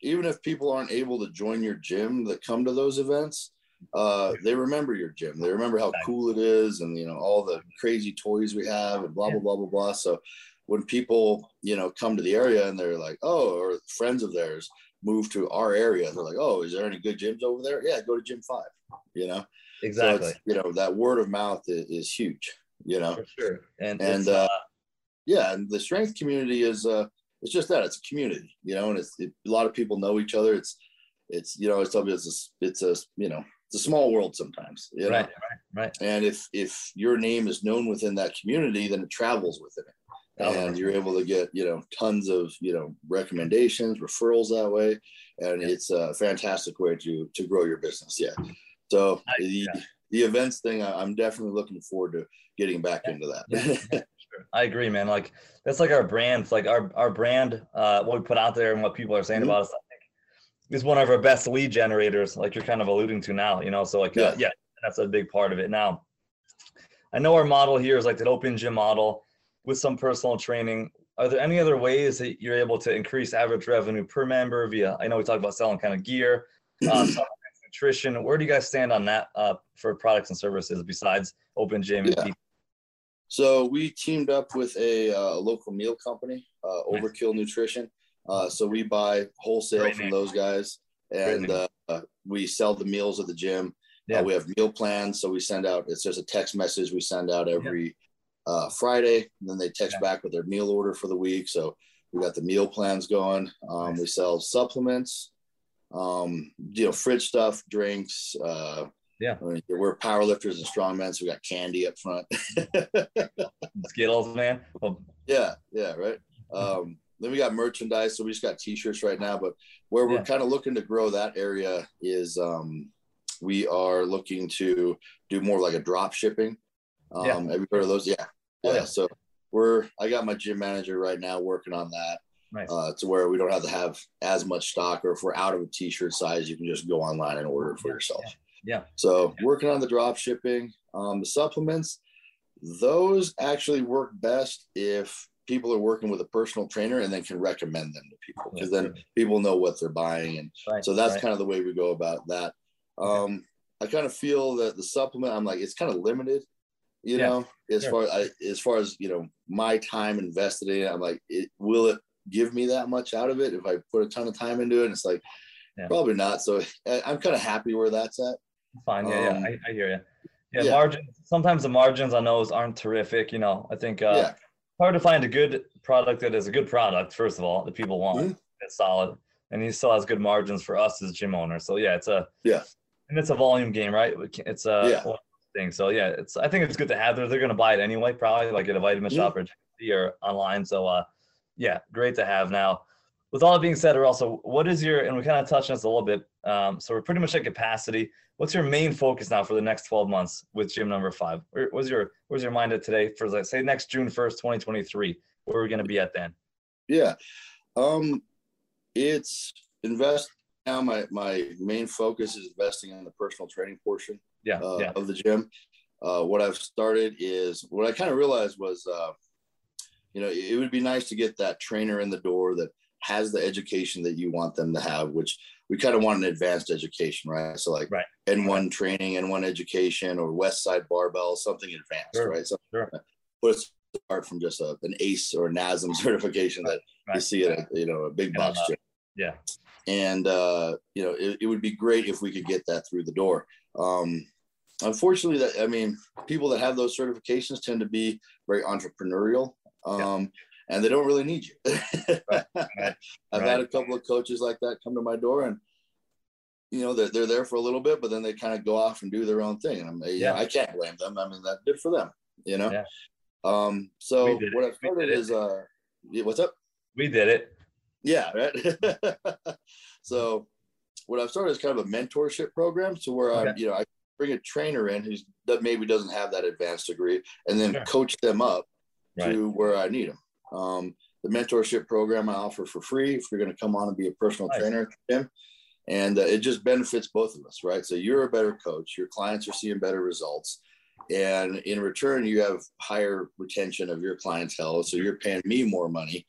Even if people aren't able to join your gym that come to those events uh they remember your gym. They remember how cool it is and you know all the crazy toys we have and blah blah blah blah blah. So when people you know come to the area and they're like oh or friends of theirs move to our area they're like oh is there any good gyms over there? Yeah go to gym five you know? Exactly. so you know that word of mouth is, is huge you know? For sure. And, And, uh, uh, yeah and the strength community is uh it's just that it's a community you know and it's it, a lot of people know each other it's it's you know it's it's a, it's a you know it's a small world sometimes. You know? Right, right, right. And if if your name is known within that community, then it travels within it. Oh, and you're able to get, you know, tons of, you know, recommendations, referrals that way. And it's a fantastic way to to grow your business. Yeah. So the, yeah. the events thing, I'm definitely looking forward to getting back into that. <laughs> I agree, man. Like that's like our brand. It's like our our brand, uh, what we put out there and what people are saying Mhm. about us. I think is one of our best lead generators, like you're kind of alluding to now. You know, so like uh, Yeah. yeah, that's a big part of it. Now, I know our model here is like the open gym model with some personal training. Are there any other ways that you're able to increase average revenue per member via? I know we talked about selling kind of gear, uh, <clears throat> nutrition. Where do you guys stand on that uh, for products and services besides open gym? And Yeah. PT? So we teamed up with a uh, local meal company, uh, Nice. Overkill Nutrition. Uh, so we buy wholesale Great from name. those guys, and uh, we sell the meals at the gym. Yeah. Uh, we have meal plans, so we send out. It's just a text message we send out every uh, Friday. And then they text Yeah. back with their meal order for the week. So we got the meal plans going. Um, We sell supplements, um, you know, fridge stuff, drinks. Yeah. We're powerlifters and strongmen, so we got candy up front. <laughs> Skittles, man. Well, Yeah, yeah, right. Um, then we got merchandise, so we just got t-shirts right now. But where we're Yeah. kind of looking to grow that area is um, we are looking to do more like a drop shipping. Um, Yeah. Have you heard of those? Yeah, Oh, yeah. yeah. So we're I got my gym manager right now working on that nice. uh, to where we don't have to have as much stock, or if we're out of a t-shirt size, you can just go online and order it for yourself. Yeah. So working on the drop shipping, um, the supplements, those actually work best if people are working with a personal trainer and then can recommend them to people because Yeah, then people know what they're buying and Right, so that's right. kind of the way we go about that. Um, I kind of feel that the supplement, I'm like, it's kind of limited, you Yeah, know, as sure. far I, as far as you know, my time invested in it. I'm like, it will it give me that much out of it if I put a ton of time into it? And it's like, Yeah. probably not. So <laughs> I, I'm kind of happy where that's at. Fine. Yeah, um, yeah. I, I hear you. Yeah, yeah. margins. Sometimes the margins on those aren't terrific. You know, I think uh, Yeah. hard to find a good product that is a good product. First of all, that people want. Mhm. It's solid, and he still has good margins for us as gym owners. So yeah, it's a Yeah. and it's a volume game, right? It's a Yeah. one of those things. So yeah, it's. I think it's good to have. They're they're gonna buy it anyway, probably like at a vitamin Mhm. shop or or online. So uh, yeah, great to have now. With all that being said, or also, what is your and we kind of touched on this a little bit. Um, so we're pretty much at capacity. What's your main focus now for the next 12 months with gym number five? Where was your where's your mind at today for let's say next June 1st, 2023? Where are we gonna be at then? Yeah. Um, it's invest now. My, my main focus is investing in the personal training portion Yeah, uh, yeah, of the gym. Uh, what I've started is what I kind of realized was, uh, you know, it would be nice to get that trainer in the door that has the education that you want them to have, which we kind of want an advanced education, right? So like Right. N1 training, N1 education, or West Side barbell, something advanced, Sure, right? So sure. put us apart from just a, an ACE or NASM <laughs> certification that you see at a, you know a big box gym. Yeah, and uh, you know it, it would be great if we could get that through the door. Um, unfortunately that i mean people that have those certifications tend to be very entrepreneurial. Um, and they don't really need you <laughs> right, i've had a couple of coaches like that come to my door and you know they're, they're there for a little bit but then they kind of go off and do their own thing and i'm Yeah. know, i can't blame them i mean that good for them you know Yeah. um so did what i We started did it. is uh what's up we did it. yeah, right. <laughs> so what I've started is kind of a mentorship program to where I, Okay. you know, I bring a trainer in who's that maybe doesn't have that advanced degree, and then Sure. coach them up Right. to where I need them. Um, the mentorship program I offer for free if you're going to come on and be a personal Nice. trainer gym. And uh, it just benefits both of us, right? So you're a better coach, your clients are seeing better results. And in return, you have higher retention of your clientele. So you're paying me more money.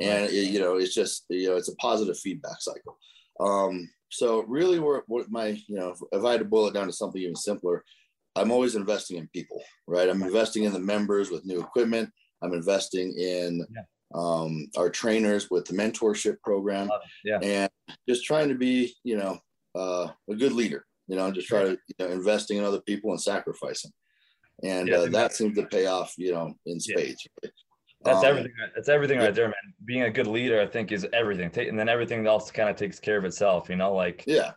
And, it, you know, it's just, you know, it's a positive feedback cycle. Um, so really what, what my, you know, if I had to boil it down to something even simpler, I'm always investing in people, right? I'm investing in the members with new equipment. I'm investing in Yeah. um, our trainers with the mentorship program Yeah, and just trying to be, you know, uh, a good leader, you know, just try to, you know, investing in other people and sacrificing. And Yeah, uh, that seems to pay off, you know, in Yeah. spades. right? that's Um, everything. That's everything right there, man. Being a good leader, I think, is everything. And then everything else kind of takes care of itself. You know, like Yeah.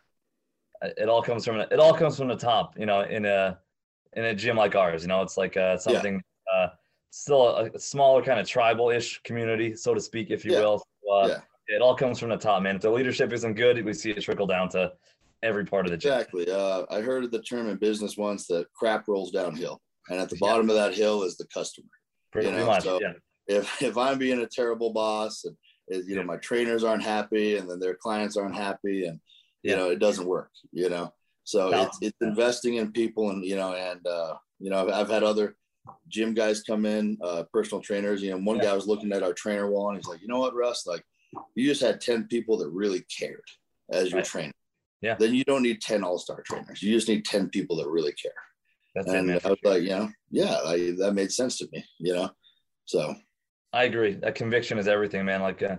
it all comes from it all comes from the top. You know, in a in a gym like ours, you know, it's like uh, something uh, still a, a smaller kind of tribal-ish community, so to speak, if you Yeah. will. So, uh, Yeah. It all comes from the top, man. If the leadership isn't good, we see it trickle down to every part of the. Exactly. Uh, I heard the term in business once that crap rolls downhill, and at the Yeah. bottom of that hill is the customer. Pretty you know, much, so- yeah. If <laughs> if I'm being a terrible boss and you know my trainers aren't happy and then their clients aren't happy and you know it doesn't work. You know, so No. it's it's investing in people and you know and uh, you know I've, I've had other gym guys come in, uh, personal trainers. You know, one Yeah. guy was looking at our trainer wall and he's like, you know what, Russ, like you just had ten people that really cared as your Right. trainer. Yeah. Then you don't need 10 all-star trainers. You just need 10 people that really care. That's it, and man. I was like, you know, yeah, I, that made sense to me, you know? So I agree. That conviction is everything, man. Like uh,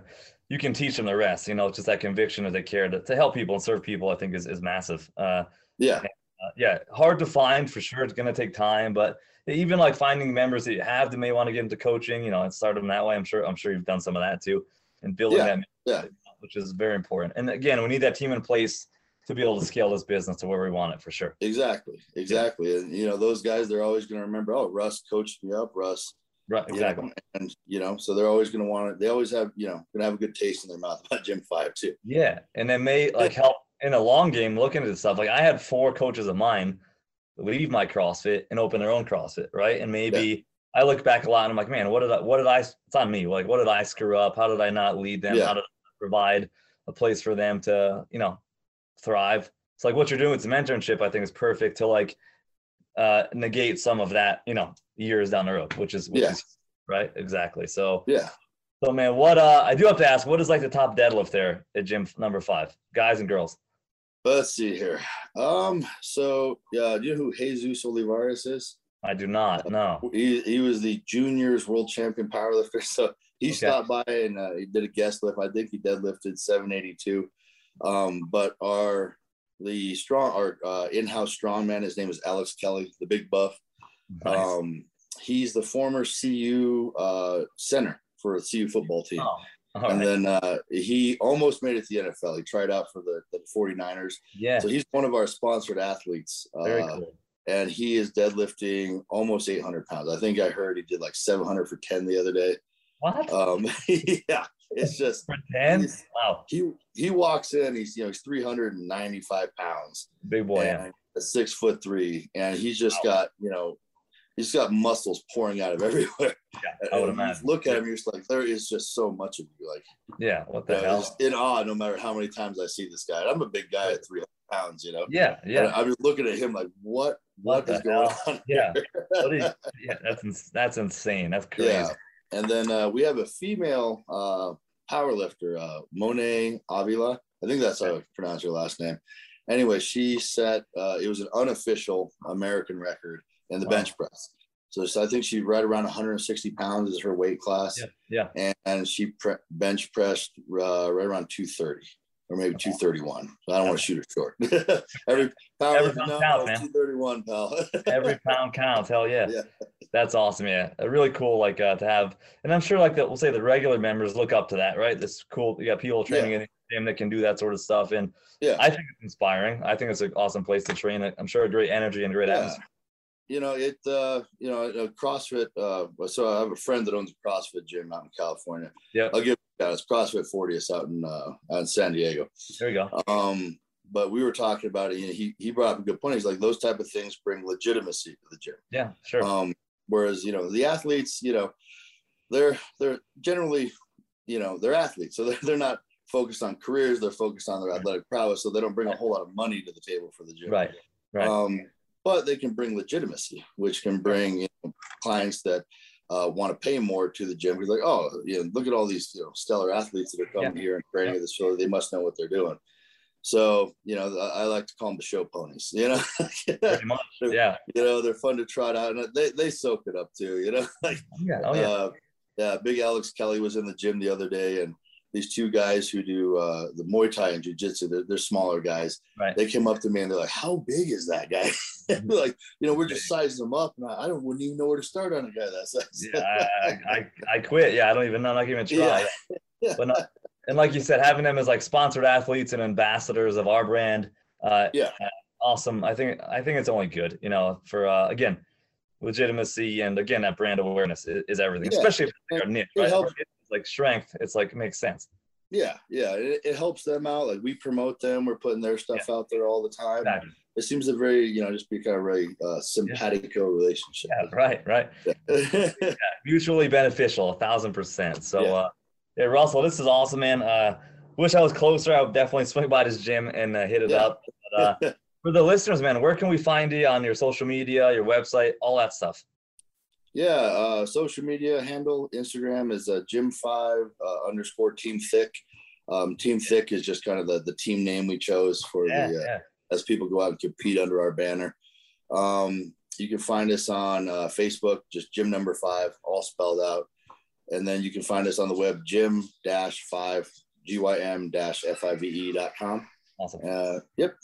you can teach them the rest, you know, it's just that conviction that they care to, to help people and serve people, I think is, is massive. Uh, yeah, uh, yeah, hard to find for sure. It's going to take time, but even like finding members that you have that may want to get into coaching, you know, and start them that way. I'm sure, I'm sure you've done some of that too and building Yeah, that, yeah. which is very important. And again, we need that team in place to be able to scale this business to where we want it for sure. exactly. Exactly. And, you know, those guys, they're always going to remember, oh, Russ coached me up, Russ. Right. you Exactly. know, and, you know, so they're always going to want it. they always have, you know, going to have a good taste in their mouth about Gym 5 too. Yeah, and it may like help in a long game looking at this stuff. Like I had four coaches of mine leave my CrossFit and open their own CrossFit, right? And maybe I look back a lot and I'm like, man, what did I what did I it's on me. Like what did I screw up? How did I not lead them? Yeah. How did I provide a place for them to, you know, thrive? It's like what you're doing with the mentorship, I think is perfect to like uh negate some of that, you know, years down the road, which is which Yeah. is right. Exactly. So Yeah. so man, what uh I do have to ask, what is like the top deadlift there at gym number five? Guys and girls. Let's see here. Um, so yeah, do you know who Jesus Olivares is? I do not. No. He, he was the juniors world champion powerlifter. <laughs> So he Okay. stopped by and uh, he did a guest lift. I think he deadlifted 782. Um, but our the strong our uh, in-house strongman, his name is Alex Kelly, the big buff. Nice. Um, he's the former CU uh, center for the CU football team. Oh, all and right. then uh, he almost made it to the NFL. He tried out for the, the 49ers. yeah. So he's one of our sponsored athletes. Very Uh, cool. and he is deadlifting almost 800 pounds. I think I heard he did like 700 for 10 the other day. What? Um, <laughs> yeah, it's just For 10? he's- Wow. he he walks in. He's you know he's 395 pounds Big boy. Yeah. six foot three, and he's just got you know he's got muscles pouring out of <laughs> everywhere. Yeah, I would And you imagine. Look at him, you're just like there is just so much of you. Like Yeah. What you the know, hell? just in awe, no matter how many times I see this guy. I'm a big guy at 300 pounds, you know. Yeah. And Yeah. I'm just looking at him like, what What what is going hell? on? Yeah. here? What is- <laughs> yeah. That's that's insane. That's crazy. Yeah. And then uh, we have a female uh, power lifter, uh, Monet Avila. I think that's how I pronounce her last name. Anyway, she set, uh, it was an unofficial American record in the Wow. bench press. So, so I think she right around 160 pounds is her weight class. Yeah. Yeah. And, and she pre- bench pressed uh, right around 230 or maybe 231. So I don't want to shoot her short. Every <laughs> power Every pound no, counts, man. 231, pal. <laughs> Every pound counts. Hell yeah. Yeah. That's awesome. Yeah. Really cool. Like uh, to have, and I'm sure like that, we'll say the regular members look up to that, right? This cool. You got people training in the gym that can do that sort of stuff. And yeah. I think it's inspiring. I think it's an awesome place to train. I'm sure a great energy and great Yeah. atmosphere. You know it uh you know crossfit uh so i have a friend that owns a crossfit gym out in california Yeah. i'll give that it's crossfit 40 out in uh out in san diego There you go. um but we were talking about it you know, he he brought up a good point he's like those type of things bring legitimacy to the gym Yeah. Sure. um whereas you know the athletes you know they're they're generally you know they're athletes so <laughs> they're, they're not focused on careers they're focused on their athletic prowess so they don't bring a whole lot of money to the table for the gym right. Right. um, but they can bring legitimacy, which can bring you know, clients that uh, want to pay more to the gym. Because like, oh, you know, look at all these you know stellar athletes that are coming here and training at this facility. They must know what they're doing. So you know, I, I like to call them the show ponies. You know, <laughs> much. Yeah. you know, they're fun to trot out, and they they soak it up too. You know, <laughs> like Yeah. Oh yeah. uh, yeah, Big Alex Kelly was in the gym the other day, and these two guys who do uh, the Muay Thai and Jiu Jitsu, they're, they're smaller guys. Right. They came up to me and they're like, "How big is that guy?" <laughs> <laughs> Like, you know, we're just sizing them up, and I, I don't wouldn't even know where to start on a guy that size. yeah, I, I, I- quit. Yeah, I don't even know. I'm not even try. Yeah. <laughs> But not, and like you said, having them as like sponsored athletes and ambassadors of our brand, Uh, Yeah. Awesome. I think I think it's only good. You know, for uh, again, legitimacy and again that brand awareness is, is everything, Yeah. especially if they're niche. Right? helps- It's like strength. It's like it makes sense. Yeah, yeah, it, it helps them out. Like we promote them, we're putting their stuff out there all the time. Exactly. It seems to very, you know, just be kind of very uh, simpatico relationship. Yeah, right, right. <laughs> yeah, Mutually beneficial, a thousand percent. So, Yeah. uh, yeah, Russell, this is awesome, man. Uh, wish I was closer. I would definitely <laughs> swing by this gym and uh, hit it Yeah. up. But, uh, <laughs> for the listeners, man, where can we find you on your social media, your website, all that stuff? yeah, uh, social media handle Instagram is uh, Gym Five uh, underscore Team Thick. Um, team Thick is just kind of the the team name we chose for Yeah, the uh, yeah. As people go out and compete under our banner. Um, you can find us on uh, Facebook, just Gym Number Five, all spelled out, and then you can find us on the web, Gym Dash Five, G Y M Dash F I V E dot com. Awesome. Uh, yep.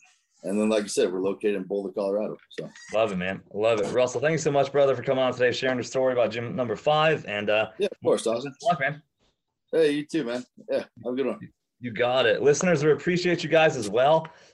And then, like you said, we're located in Boulder, Colorado. So Love it, man. Love it. Russell, thank you so much, brother, for coming on today, sharing your story about gym number five. And uh, yeah, of course, Dawson. good luck, man. Hey, you too, man. Yeah, have a good one. You got it. Listeners, we appreciate you guys as well.